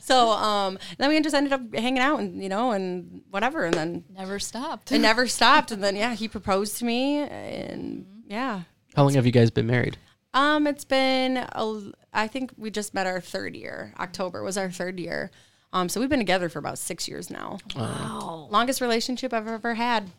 so um, then we just ended up hanging out and, you know, and whatever. And then Never stopped. it never stopped. And then, yeah, he proposed to me. And yeah. How long have you guys been married? Um, it's been, a, I think we just met our third year. October was our third year. Um, so we've been together for about six years now. Wow. Longest relationship I've ever had.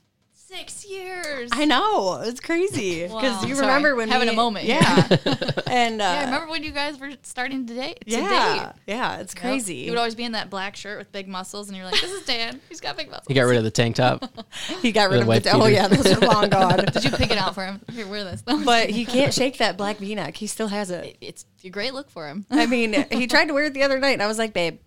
Six years. I know it's crazy because Wow. you Sorry. remember when Having we- a moment here. yeah, and uh, yeah, I remember when you guys were starting to date. To yeah, date. yeah, it's Yep. crazy. He would always be in that black shirt with big muscles, and you're like, "This is Dan. He's got big muscles." He got rid of the tank top. He got rid The of wife the. Oh yeah, those are long gone. Did you pick it out for him? Here, wear this. but he can't shake that black V-neck. He still has it. it's a great look for him. I mean, he tried to wear it the other night, and I was like, babe.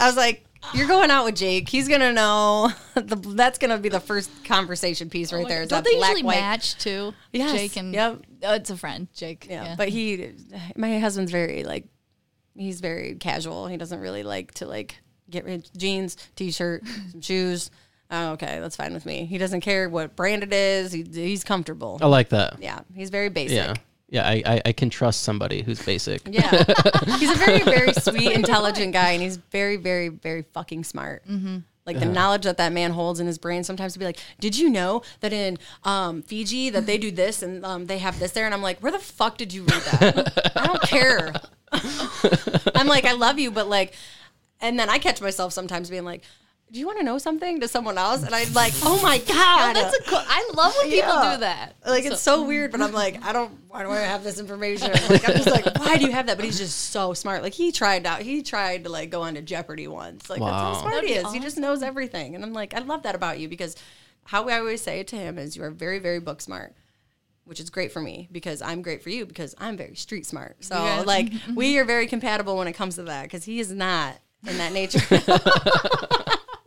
I was like, You're going out with Jake. He's gonna know. The, that's gonna be the first conversation piece right oh there. Is Don't that they black usually white? match too? Yes, Jake and yep. oh, it's a friend, Jake. Yeah, Yeah, but he, my husband's very like, he's very casual. He doesn't really like to like get rid jeans, t-shirt, some shoes. Oh, okay, that's fine with me. He doesn't care what brand it is. He, he's comfortable. I like that. Yeah, he's very basic. Yeah. Yeah, I, I, I can trust somebody who's basic. Yeah. he's a very, very sweet, intelligent guy, and he's very, very, very fucking smart. Mm-hmm. Like the knowledge that that man holds in his brain sometimes to be like, did you know that in um, Fiji that they do this and um, they have this there? And I'm like, where the fuck did you read that? I don't care. I'm like, I love you, but like, and then I catch myself sometimes being like, do you want to know something to someone else? And I'm like, oh my god, that's a cool. I love when people Yeah. do that. like it's so weird, but I'm like, I don't. Why do I have this information? Like I'm just like, why do you have that? But he's just so smart. Like he tried out. He tried to like go on to Jeopardy once. Like that's how smart he be is. He just knows everything. And I'm like, I love that about you because how I always say it to him is you are very, very book smart. Which is great for me because I'm great for you because I'm very street smart. So Yeah. like we are very compatible when it comes to that because he is not in that nature.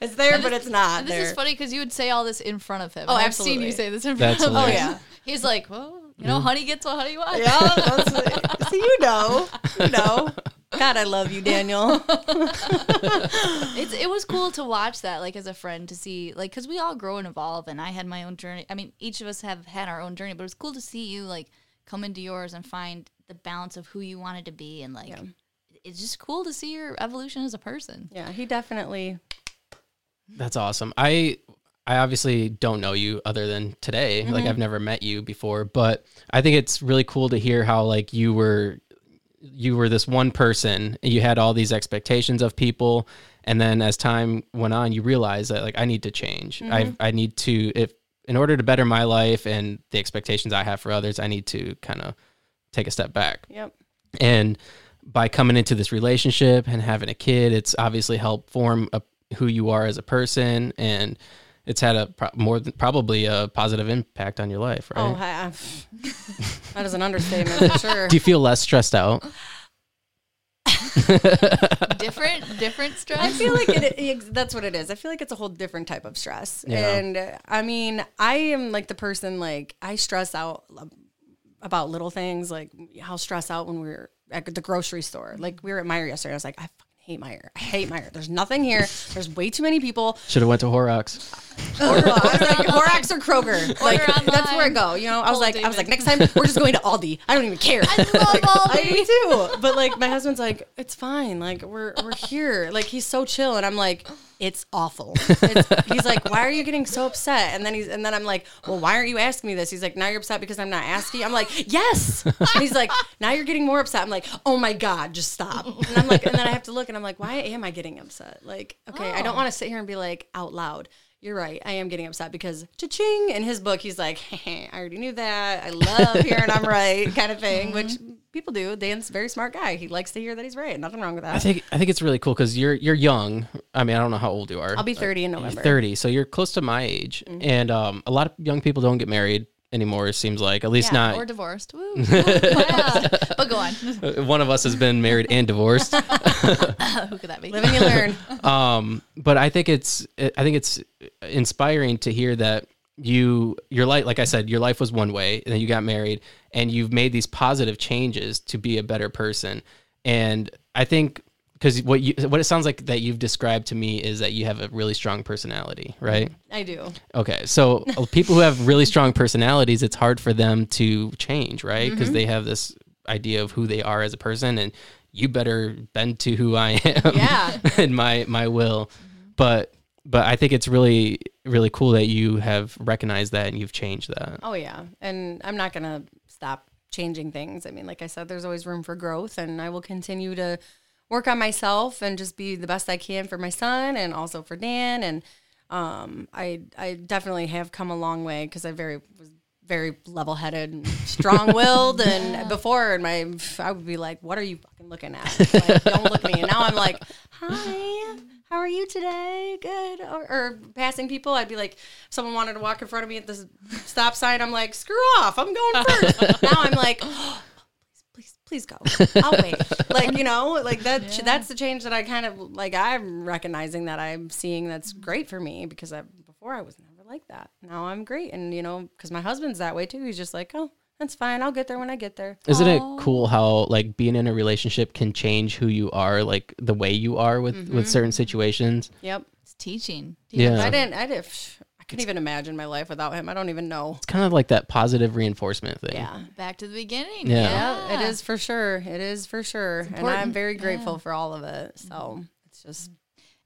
it's there, but it's not this there. is funny because you would say all this in front of him. Oh, and I've seen you say this in front That's of him. hilarious. Oh, yeah. He's like, well, you know, honey gets what honey wants. Yeah, that's, see, you know, you know. God, I love you, Daniel. It's, it was cool to watch that, like as a friend, to see, like, because we all grow and evolve, and I had my own journey. I mean, each of us have had our own journey, but it was cool to see you like come into yours and find the balance of who you wanted to be, and like, Yeah. It's just cool to see your evolution as a person. Yeah, he definitely. That's awesome. I I obviously don't know you other than today. Like Mm-hmm. I've never met you before, but I think it's really cool to hear how like you were you were this one person, you had all these expectations of people, and then as time went on, you realized that like I need to change. Mm-hmm. I I need to if in order to better my life and the expectations I have for others, I need to kind of take a step back. Yep. And by coming into this relationship and having a kid, it's obviously helped form a, who you are as a person, and it's had a pro- more than, probably a positive impact on your life, right? Oh, I, I, that is an understatement for sure. Do you feel less stressed out? different, different stress. I feel like it, it, that's what it is. I feel like it's a whole different type of stress. Yeah. And uh, I mean, I am like the person like I stress out about little things, like how stress out when we were at the grocery store. Like we were at Meijer yesterday. I was like, I fucking hate Meijer. I hate Meijer. There's nothing here. There's way too many people. Should have went to Horrocks. Order, I was like Horrocks or Kroger. Like that's where I go. You know, I was Pull like, I was like, next time we're just going to Aldi. I don't even care. I love I Aldi. do too. But like my husband's like, it's fine. Like we're we're here. Like he's so chill, and I'm like, it's awful. It's, he's like, why are you getting so upset? And then he's and then I'm like, well, why aren't you asking me this? He's like, now you're upset because I'm not asking. I'm like, yes. And he's like, now you're getting more upset. I'm like, oh my god, just stop. And I'm like, and then I have to look, and I'm like, why am I getting upset? Like, okay, I don't oh. want to sit here and be like out loud. You're right. I am getting upset because cha-ching in his book, he's like, I already knew that. I love hearing I'm right, kind of thing, which people do. Dan's a very smart guy. He likes to hear that he's right. Nothing wrong with that. I think I think it's really cool because you're you're young. I mean, I don't know how old you are. I'll be 30 in November. 30, so you're close to my age, Mm-hmm. and um, a lot of young people don't get married anymore. It seems like at least Yeah, not or divorced. Woo. But go on. one of us has been married and divorced. Who could that be? Live and learn. um but i think it's i think it's inspiring to hear that you your life like i said your life was one way and then you got married and you've made these positive changes to be a better person and i think because what you what it sounds like that you've described to me is that you have a really strong personality right I do. okay so uh, people who have really strong personalities it's hard for them to change right because they have this idea of who they are as a person and you better bend to who i am Yeah. and my my will but but i think it's really really cool that you have recognized that and you've changed that Oh, yeah. And I'm not going to stop changing things. I mean, like I said, there's always room for growth, and I will continue to work on myself and just be the best I can for my son and also for Dan. And um, I I definitely have come a long way because I very was very level headed and strong willed. and before, and my I would be like, "What are you fucking looking at? Like, don't look at me." And now I'm like, "Hi." How are you today? Good. Or, or passing people, I'd be like, someone wanted to walk in front of me at the stop sign, I'm like, screw off, I'm going first. now I'm like, oh, please, please, please go. I'll wait. Like, you know, like that that's the change that I kind of like I'm recognizing that I'm seeing that's great for me because I before I was never like that. Now I'm great and you know, cuz my husband's that way too. He's just like, "Oh, that's fine. I'll get there when I get there." Isn't it cool how like being in a relationship can change who you are, like the way you are with Mm-hmm. with certain situations? Yep. It's teaching. Yeah. I didn't I did I couldn't even imagine my life without him. I don't even know. It's kind of like that positive reinforcement thing. Yeah. Back to the beginning. Yeah. Yeah, it is for sure. It is for sure. And I'm very grateful for all of it. So it's just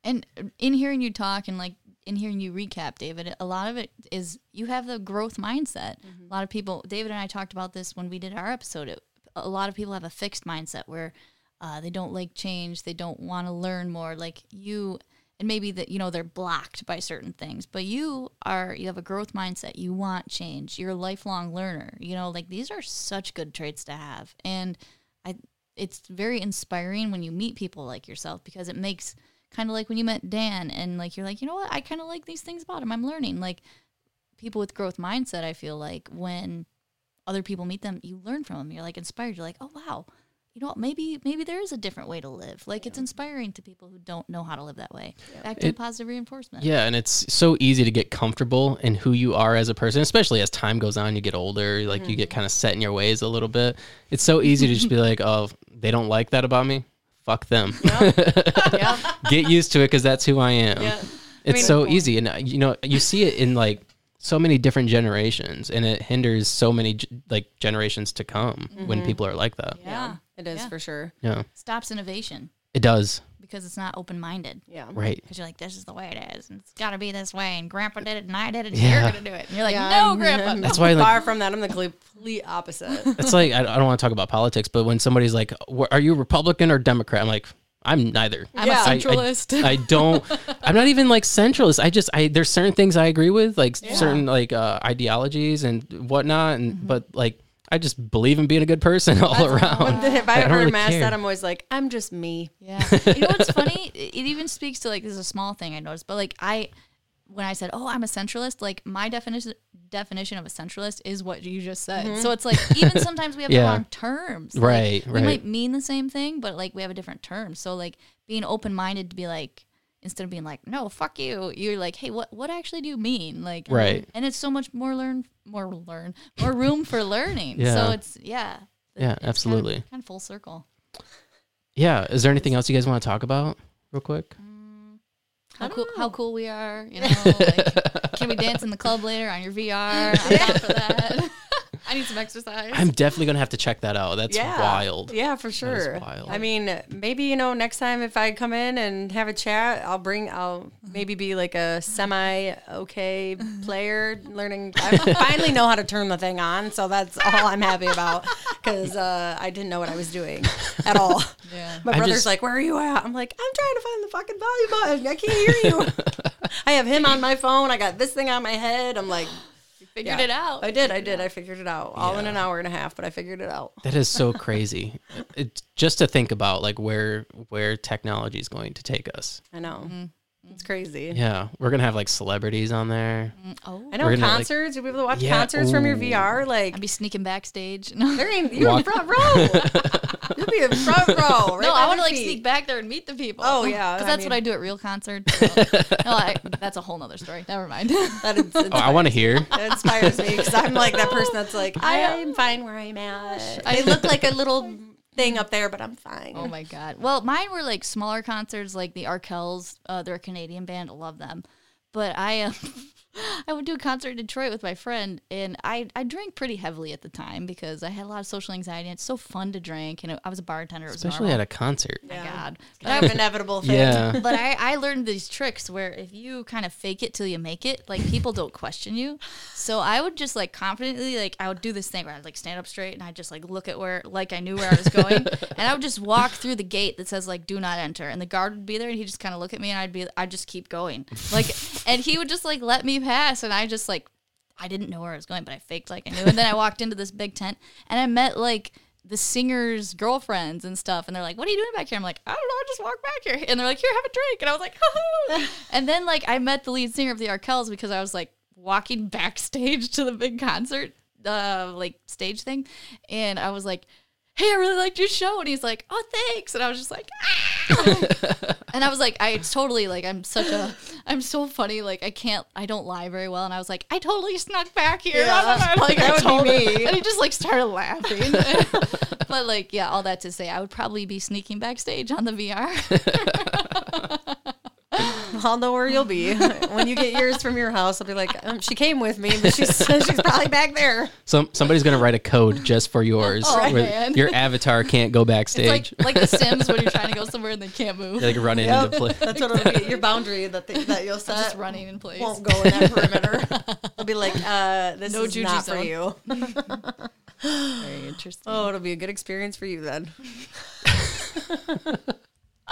And in hearing you talk and like in hearing you recap, David, a lot of it is you have the growth mindset. A lot of people, David and I talked about this when we did our episode. It, a lot of people have a fixed mindset where uh, they don't like change, they don't want to learn more. Like you, and maybe that you know they're blocked by certain things, but you are you have a growth mindset. You want change. You're a lifelong learner. You know, like these are such good traits to have, and I it's very inspiring when you meet people like yourself because it makes kind of like when you met Dan and like you're like, you know what, I kind of like these things about him. I'm learning. Like people with growth mindset, I feel like when other people meet them, you learn from them. You're like inspired. You're like, oh wow, you know what? Maybe maybe there is a different way to live. Like it's inspiring to people who don't know how to live that way. Back to It- positive reinforcement. Yeah, and it's so easy to get comfortable in who you are as a person, especially as time goes on, you get older, like you get Mm-hmm. kind of set in your ways a little bit. It's so easy to just be like, "Oh, they don't like that about me. Fuck them." yeah. get used to it because that's who I am. Yeah. It's mean- so easy, and uh, you know, you see it in like so many different generations, and it hinders so many like generations to come when people are like that. Yeah. It is Yeah. for sure. Yeah, Stops innovation it does. because it's not open minded. Yeah. Right. Because you're like, this is the way it is, and it's got to be this way, and Grandpa did it, and I did it, and Yeah. you're gonna do it. And you're like, Yeah, no, I'm- Grandpa. I'm That's why, like- far from that. I'm the complete opposite. It's like I, I don't want to talk about politics, but when somebody's like, "Wh- "Are you Republican or Democrat?" I'm like, "I'm neither." I'm Yeah. a I- I- centralist. I don't. I'm not even like centralist. I just I there's certain things I agree with, like certain like uh, ideologies and whatnot, and Mm-hmm. but like I just believe in being a good person all around. if I I don't ever really mask that, I'm always like, I'm just me. Yeah. You know what's funny? It it even speaks to like this is a small thing I noticed, but like I when I said, "Oh, I'm a centralist," like my definition definition of a centralist is what you just said. Mm-hmm. So it's like even sometimes we have the wrong terms. Like, Right, We right. might mean the same thing, but like we have a different term. So like being open minded to be like instead of being like, "No, fuck you," you're like, "Hey, what what actually do you mean?" Like Right. And it's so much more learn more learn more room for learning. Yeah. So it's yeah. Yeah, It's kind of- absolutely. Kind of full circle. Yeah. Is there anything else you guys want to talk about, real quick? Mm, how cool how cool we are. You know, like, can we dance in the club later on your VR? I'm down for that. I need some exercise. I'm definitely gonna have to check that out. That's wild. Yeah, for sure. wild. I mean, maybe you know, next time if I come in and have a chat, I'll bring, I'll maybe be like a semi okay player, learning. I finally know how to turn the thing on, so that's all I'm happy about because uh, I didn't know what I was doing at all. yeah. My I brother's just- like, "Where are you at?" I'm like, "I'm trying to find the fucking volume button. I can't hear you." I have him on my phone. I got this thing on my head. I'm like, Figured yeah. it out. I did. I did. I figured it out all in an hour and a half, but I figured it out. That is so crazy. It, just to think about like where where technology is going to take us. I know. Mm-hmm. It's crazy. Yeah, we're gonna have like celebrities on there. Mm, oh, I know We're gonna, like- concerts. You'll be able to watch Yeah, concerts from your ooh. VR. Like I'd be sneaking backstage. No, there ain't you're in Walk- front row. You'll be in front row. Right no, I want to like sneak back there and meet the people. Oh, yeah, because I that's what I do at real concerts. so- no, I, that's a whole nother story. Never mind. That is, Oh, I want to hear. That inspires me because I'm like that person that's like, I'm fine where I'm at. I look like a little thing up there, but I'm fine. Oh my god. Well, mine were like smaller concerts, like the Arkells. Uh, they're a Canadian band. I love them. But I, uh, I went to a concert in Detroit with my friend, and I I drank pretty heavily at the time because I had a lot of social anxiety. and It's so fun to drink, and I was a bartender. It was Especially normal. at a concert. Oh my god. But Kind I, of inevitable thing. Yeah. but I, I learned these tricks where if you kind of fake it till you make it, like people don't question you. So I would just like confidently, like I would do this thing where I'd like stand up straight and I'd just like look at where, like I knew where I was going. and I would just walk through the gate that says like do not enter. And the guard would be there and he'd just kind of look at me and I'd be, I'd just keep going. Like, and he would just like let me pass. And I just like, I didn't know where I was going, but I faked like I knew. And then I walked into this big tent and I met like the singers' girlfriends and stuff. And they're like, What are you doing back here? I'm like, I don't know. I just walked back here. And they're like, Here, have a drink. And I was like, "Hoo-hoo." And then like I met the lead singer of the Arkells because I was like walking backstage to the big concert, uh, like stage thing. And I was like, "Hey, I really liked your show," and he's like, "Oh, thanks," and I was just like, ah. and I was like, I totally like, I'm such a, I'm so funny, like I can't, I don't lie very well, and I was like, I totally snuck back here, Yeah, like that would be me. and he just like started laughing, but like, yeah, all that to say, I would probably be sneaking backstage on the VR. I'll know where you'll be when you get yours from your house. I'll be like, um, she came with me, but she's she's probably back there. Some somebody's gonna write a code just for yours, Oh, where man. your avatar can't go It's backstage. like like The Sims when you're trying to go somewhere and they can't move, like running Yep. into play. That's what it'll be. Your boundary that the, that you'll set just running in place. won't go in that perimeter. It'll be like, uh, this No is juju not for you. Very interesting. Oh, it'll be a good experience for you then.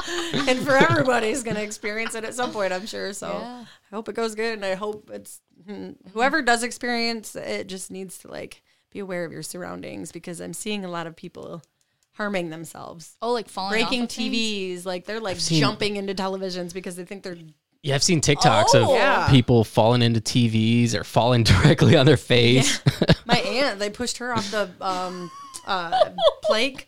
and for everybody's gonna experience it at some point, I'm sure. So Yeah. I hope it goes good, and I hope it's hmm, whoever does experience it just needs to like be aware of your surroundings because I'm seeing a lot of people harming themselves, Oh, like falling breaking off of things? TVs, like they're like seen- jumping into televisions because they think they're Yeah, I've seen TikToks Oh. of Yeah. people falling into TVs or falling directly on their face. My aunt, they pushed her off the um, uh, plank,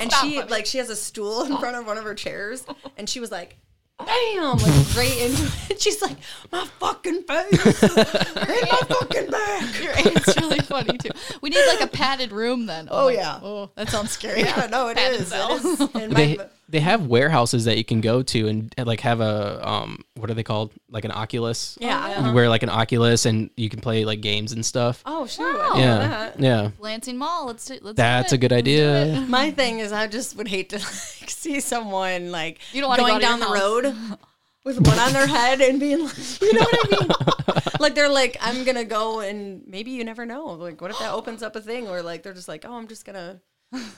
and she like she has a stool in front of one of her chairs, and she was like, "Bam!" like right into it. She's like, "My fucking face, and my fucking back." Your aunt's really funny too. We need like a padded room then. Oh, my- yeah. Oh, that sounds scary. Yeah, no, it Padded is. It cells. is. And my, they have warehouses that you can go to and, and, like have a um what are they called like an Oculus. yeah. You wear like an Oculus and you can play like games and stuff. Oh, sure Wow. I didn't know yeah, that. yeah. Lansing Mall. Let's do, let's. do That's a good idea. My thing is, I just would hate to like, see someone like You don't wanna go going down the your road with one on their head and being like, you know what I mean? like they're like, I'm gonna go and maybe you never know. Like, what if that opens up a thing Or like they're just like, oh, I'm just gonna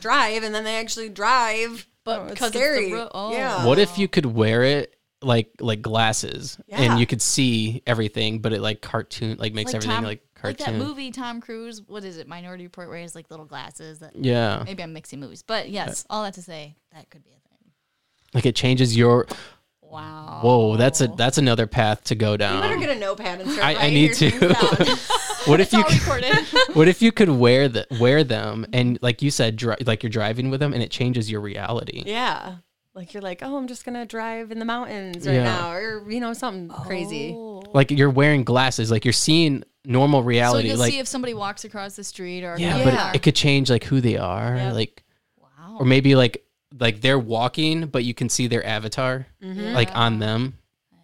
drive, and then they actually drive, But Oh, it's because it's the scary. ro- oh. Yeah. What if you could wear it like like glasses Yeah. and you could see everything, but it like cartoon like makes Like everything Tom- like cartoon. Like that movie Tom Cruise. What is it? Minority Report, where he has like little glasses. That Yeah, maybe I'm mixing movies, but yes, all that to say that could be a thing. like it changes your. Wow. Whoa, that's a that's another path to go down. You better down. get a notepad and start I- I need to. What if you could, what if you could wear the wear them and like you said, dri- like you're driving with them and it changes your reality. yeah. Like you're like, oh, I'm just gonna drive in the mountains right Yeah. now, or you know, something crazy. Oh. Like you're wearing glasses, like you're seeing normal reality. So you'll like see if somebody walks across the street or yeah, Yeah. but it, it could change like who they are, Yeah. like wow. or maybe like like they're walking, but you can see their avatar mm-hmm. like on them.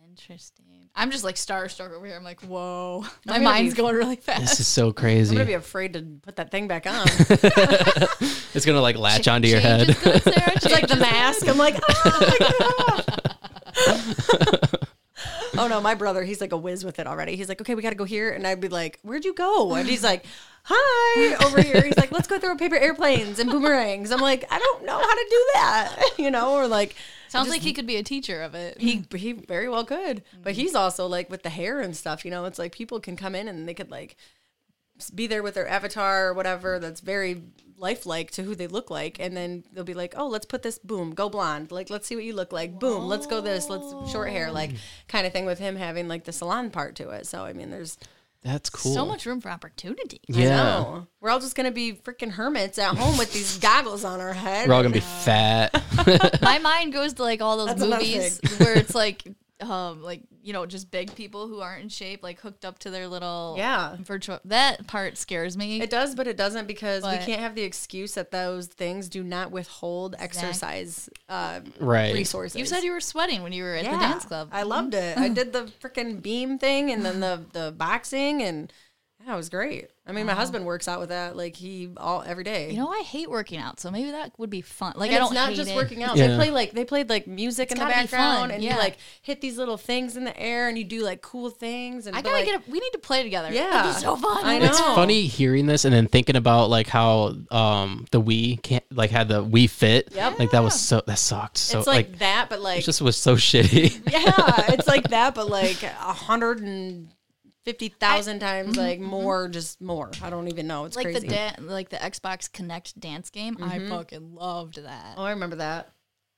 Interesting. I'm just like starstruck over here. I'm like, whoa. My gonna mind's be- going really fast. This is so crazy. I'm gonna be afraid to put that thing back on. it's gonna like latch onto your head. Change good, Sarah. It's like the Change is mask. I'm like, oh my God. oh no, my brother, he's like a whiz with it already. He's like, okay, we got to go here. And I'd be like, where'd you go? And he's like, hi, over here. He's like, let's go throw paper airplanes and boomerangs. I'm like, I don't know how to do that, you know, or like, Sounds like he could be a teacher of it. he he very well could. But he's also like with the hair and stuff, you know, it's like people can come in and they could like be there with their avatar or whatever that's very lifelike to who they look like and then they'll be like, "Oh, let's put this boom, go blonde. Like let's see what you look like. Boom, let's go this. Let's short hair like kind of thing with him having like the salon part to it." So I mean, there's That's cool. So much room for opportunity. I Yeah. know. We're all just going to be freaking hermits at home with these goggles on our head. We're all gonna be fat. My mind goes to like all those That's movies where it's like, um, like you know, just big people who aren't in shape, like hooked up to their little Yeah. virtual. That part scares me. It does, but it doesn't because But- we can't have the excuse that those things do not withhold exercise uh, Right. resources. you said you were sweating when you were at the dance club. I loved it. I did the freaking beam thing and then the the boxing and yeah, it was great. I mean, my husband works out with that like he all every day. you know, I hate working out, so maybe that would be fun. Like and I don't it's not hate just it. working out. Yeah. They play like they played like music in the background, and yeah. you like hit these little things in the air, and you do like cool things. And I but, gotta like, get. A, we need to play together. Yeah. That'd be so fun. I know. It's funny hearing this and then thinking about like how um the Wii can't like had the Wii Fit. Yep. Like that was so that sucked. So it's like, like, that, but like it just was so shitty. yeah, it's like that, but like a hundred and fifty thousand times mm-hmm, like mm-hmm. more, just more. I don't even know. It's like crazy. the da- like the Xbox Kinect dance game. I mm-hmm. fucking loved that. oh, I remember that.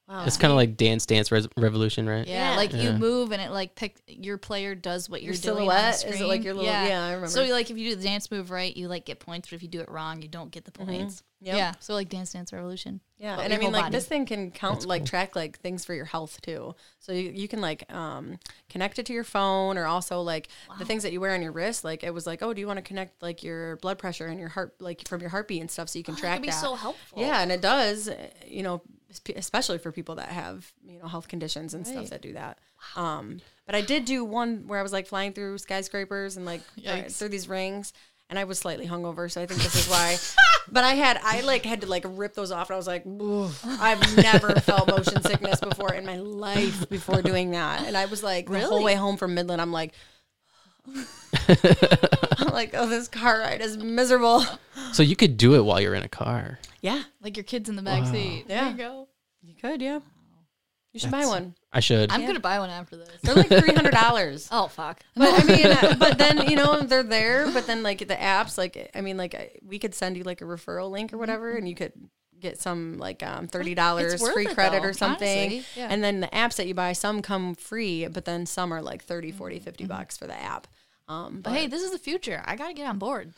Wow. It's kind of like Dance Dance Res- Revolution, right? Yeah, Yeah. like you Yeah. move and it like pick your player does what you're doing. on the silhouette? Is it screen. like your little- yeah, I remember. So like if you do the dance move right, you like get points, but if you do it wrong, you don't get the points. Yep. Yeah. So like Dance Dance Revolution. Yeah, but and I your mean, whole like body. this thing can count, like track like things for your health too. So you, you can like um, connect it to your phone, or also like the things that you wear on your wrist. Like it was like, oh, do you want to connect like your blood pressure and your heart, like from your heartbeat and stuff, so you can track could be that. so helpful. Yeah, and it does. uh, You know, sp- especially for people that have you know health conditions and stuff that do that. Um, but I did do one where I was like flying through skyscrapers and like through these rings. And I was slightly hungover, so I think this is why. but I had, I like had to like rip those off, and I was like, I've never felt motion sickness before in my life before doing that. And I was like, the whole way home from Midland, I'm like, like, oh, this car ride is miserable. So you could do it while you're in a car. Yeah, Like your kids in the back seat. There Yeah. you go. you could, yeah. You should buy That's- one. I should. I'm gonna buy one after this. They're like three hundred dollars. oh fuck. But I mean, uh, but then you know they're there. But then like the apps, like I mean, like I- we could send you like a referral link or whatever, and you could get some like um, thirty dollars worth free it, credit though, or something. honestly, yeah. And then the apps that you buy, some come free, but then some are like 30, 40, 50 Mm-hmm. bucks for the app. Um, but But hey, this is the future. I gotta get on board.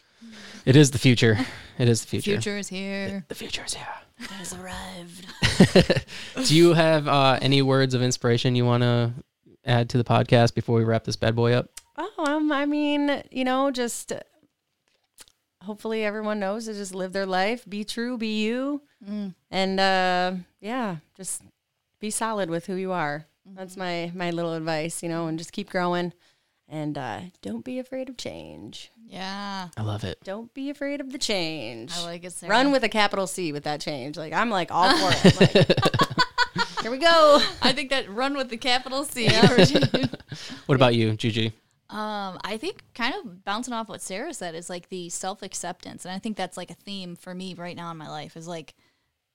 It is the future. It is the future. The Future is here. The future is here. It has arrived. Do you have uh, any words of inspiration you want to add to the podcast before we wrap this bad boy up? oh, um, I mean, you know, just uh, hopefully everyone knows to just live their life, be true, be you, Mm. and uh, yeah, just be solid with who you are. That's my my little advice, you know, and just keep growing, and uh, don't be afraid of change. Yeah. I love it. Don't be afraid of the change. I like it. Sarah. Run with a capital C with that change. Like I'm like all for it. Like, here we go. I think that run with the capital C. What about you, Juji? Um, I think kind of bouncing off what Sarah said is like the self acceptance, and I think that's like a theme for me right now in my life is like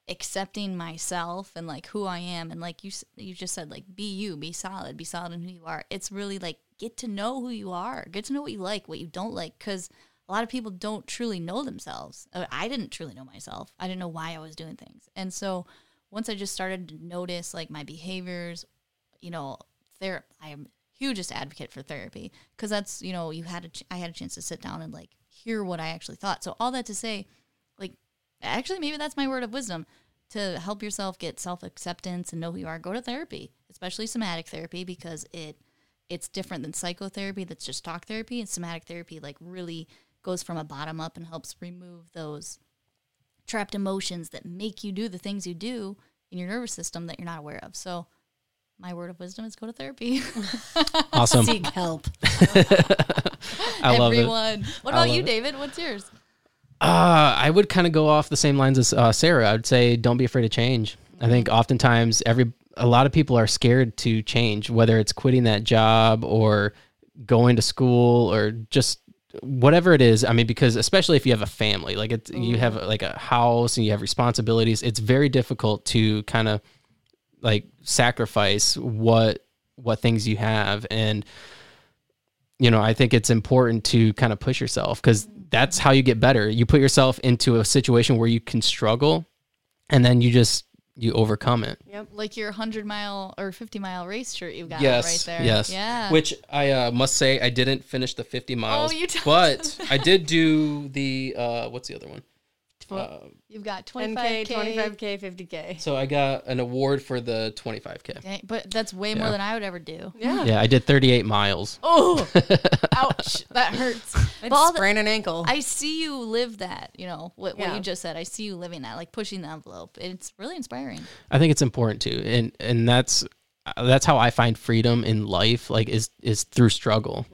accepting myself and like who I am, and like you you just said like be you, be solid, be solid in who you are. It's really like get to know who you are, get to know what you like, what you don't like, because a lot of people don't truly know themselves. Uh, I didn't truly know myself. I didn't know why I was doing things, and so once I just started to notice like my behaviors, you know, there I am hugest advocate for therapy because that's you know you had a ch- I had a chance to sit down and like hear what I actually thought. So all that to say, like actually maybe that's my word of wisdom to help yourself get self acceptance and know who you are. Go to therapy, especially somatic therapy because it it's different than psychotherapy that's just talk therapy and somatic therapy like really goes from a bottom up and helps remove those trapped emotions that make you do the things you do in your nervous system that you're not aware of. So my word of wisdom is go to therapy. Awesome. Seek help. I love it. Everyone. What about you, it. David? What's yours? Uh, I would kind of go off the same lines as uh, Sarah. I would say don't be afraid of change. I think oftentimes every a lot of people are scared to change, whether it's quitting that job or going to school or just whatever it is. I mean, because especially if you have a family, like it's you mm-hmm. have like a house and you have responsibilities, it's very difficult to kind of like sacrifice what what things you have and you know, I think it's important to kind of push yourself because that's how you get better. You put yourself into a situation where you can struggle and then you just you overcome it. Yep. Like your 100 mile or 50 mile race shirt you've got yes, right there. yes. Yeah. Which I uh, must say I didn't finish the 50 miles, oh, you but I did do the uh, what's the other one? Uh, you've got 10K, 25K. 25K, 50K. so I got an award for the 25k. Dang, but that's way more than I would ever do. Yeah. Yeah, I did 38 miles. Oh, ouch. That hurts. I'd But all the- sprain an ankle. I see you live that, you know, what, what you just said. I see you living that, like pushing the envelope. It's really inspiring. I think it's important too. and and that's that's how I find freedom in life. Like is is through struggle.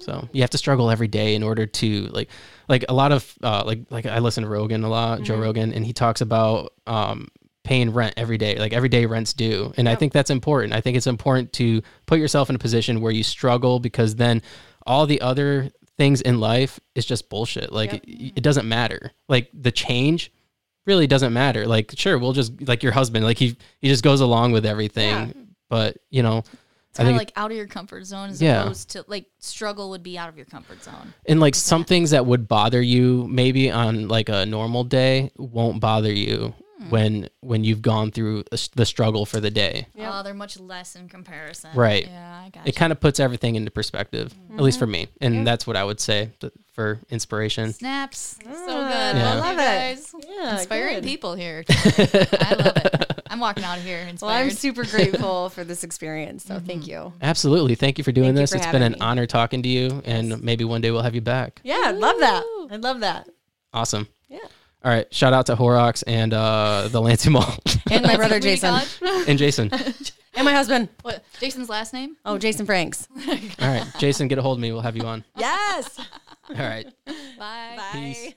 So you have to struggle every day in order to like like a lot of uh, like like I listen to Rogan a lot, Joe Rogan, and he talks about um, paying rent every day. Like every day rent's due, and I think that's important. I think it's important to put yourself in a position where you struggle because then all the other things in life is just bullshit. Like Yep. it, it doesn't matter. Like the change really doesn't matter. Like sure, we'll just like your husband, like he he just goes along with everything. Yeah. But you know, kind of think like out of your comfort zone as Yeah. opposed to like struggle would be out of your comfort zone. and like some things that would bother you maybe on like a normal day won't bother you Hmm. when when you've gone through a s- the struggle for the day. Oh, they're much less in comparison. Right. Yeah, I got It kind of puts everything into perspective, hmm. at least for me, and that's what I would say for inspiration. Snaps. So ah, good. Yeah. I I love love it. guys. Yeah, Inspiring good. people here. I love it. I'm walking out of here Well, inspired. I'm super grateful for this experience. So thank mm-hmm. you. Absolutely, thank you for doing Thank this. for It's been an me. honor talking to you, and maybe one day we'll have you back. Yeah, I'd love that. I'd love that. Awesome. Yeah. All right, shout out to Horrocks and uh, the Lansing Mall And my brother Jason. and Jason. And my husband. what? Jason's last name? Oh, Jason Franks. All right, Jason, get a hold of me. We'll have you on. Yes. All right. Bye. Bye. Peace.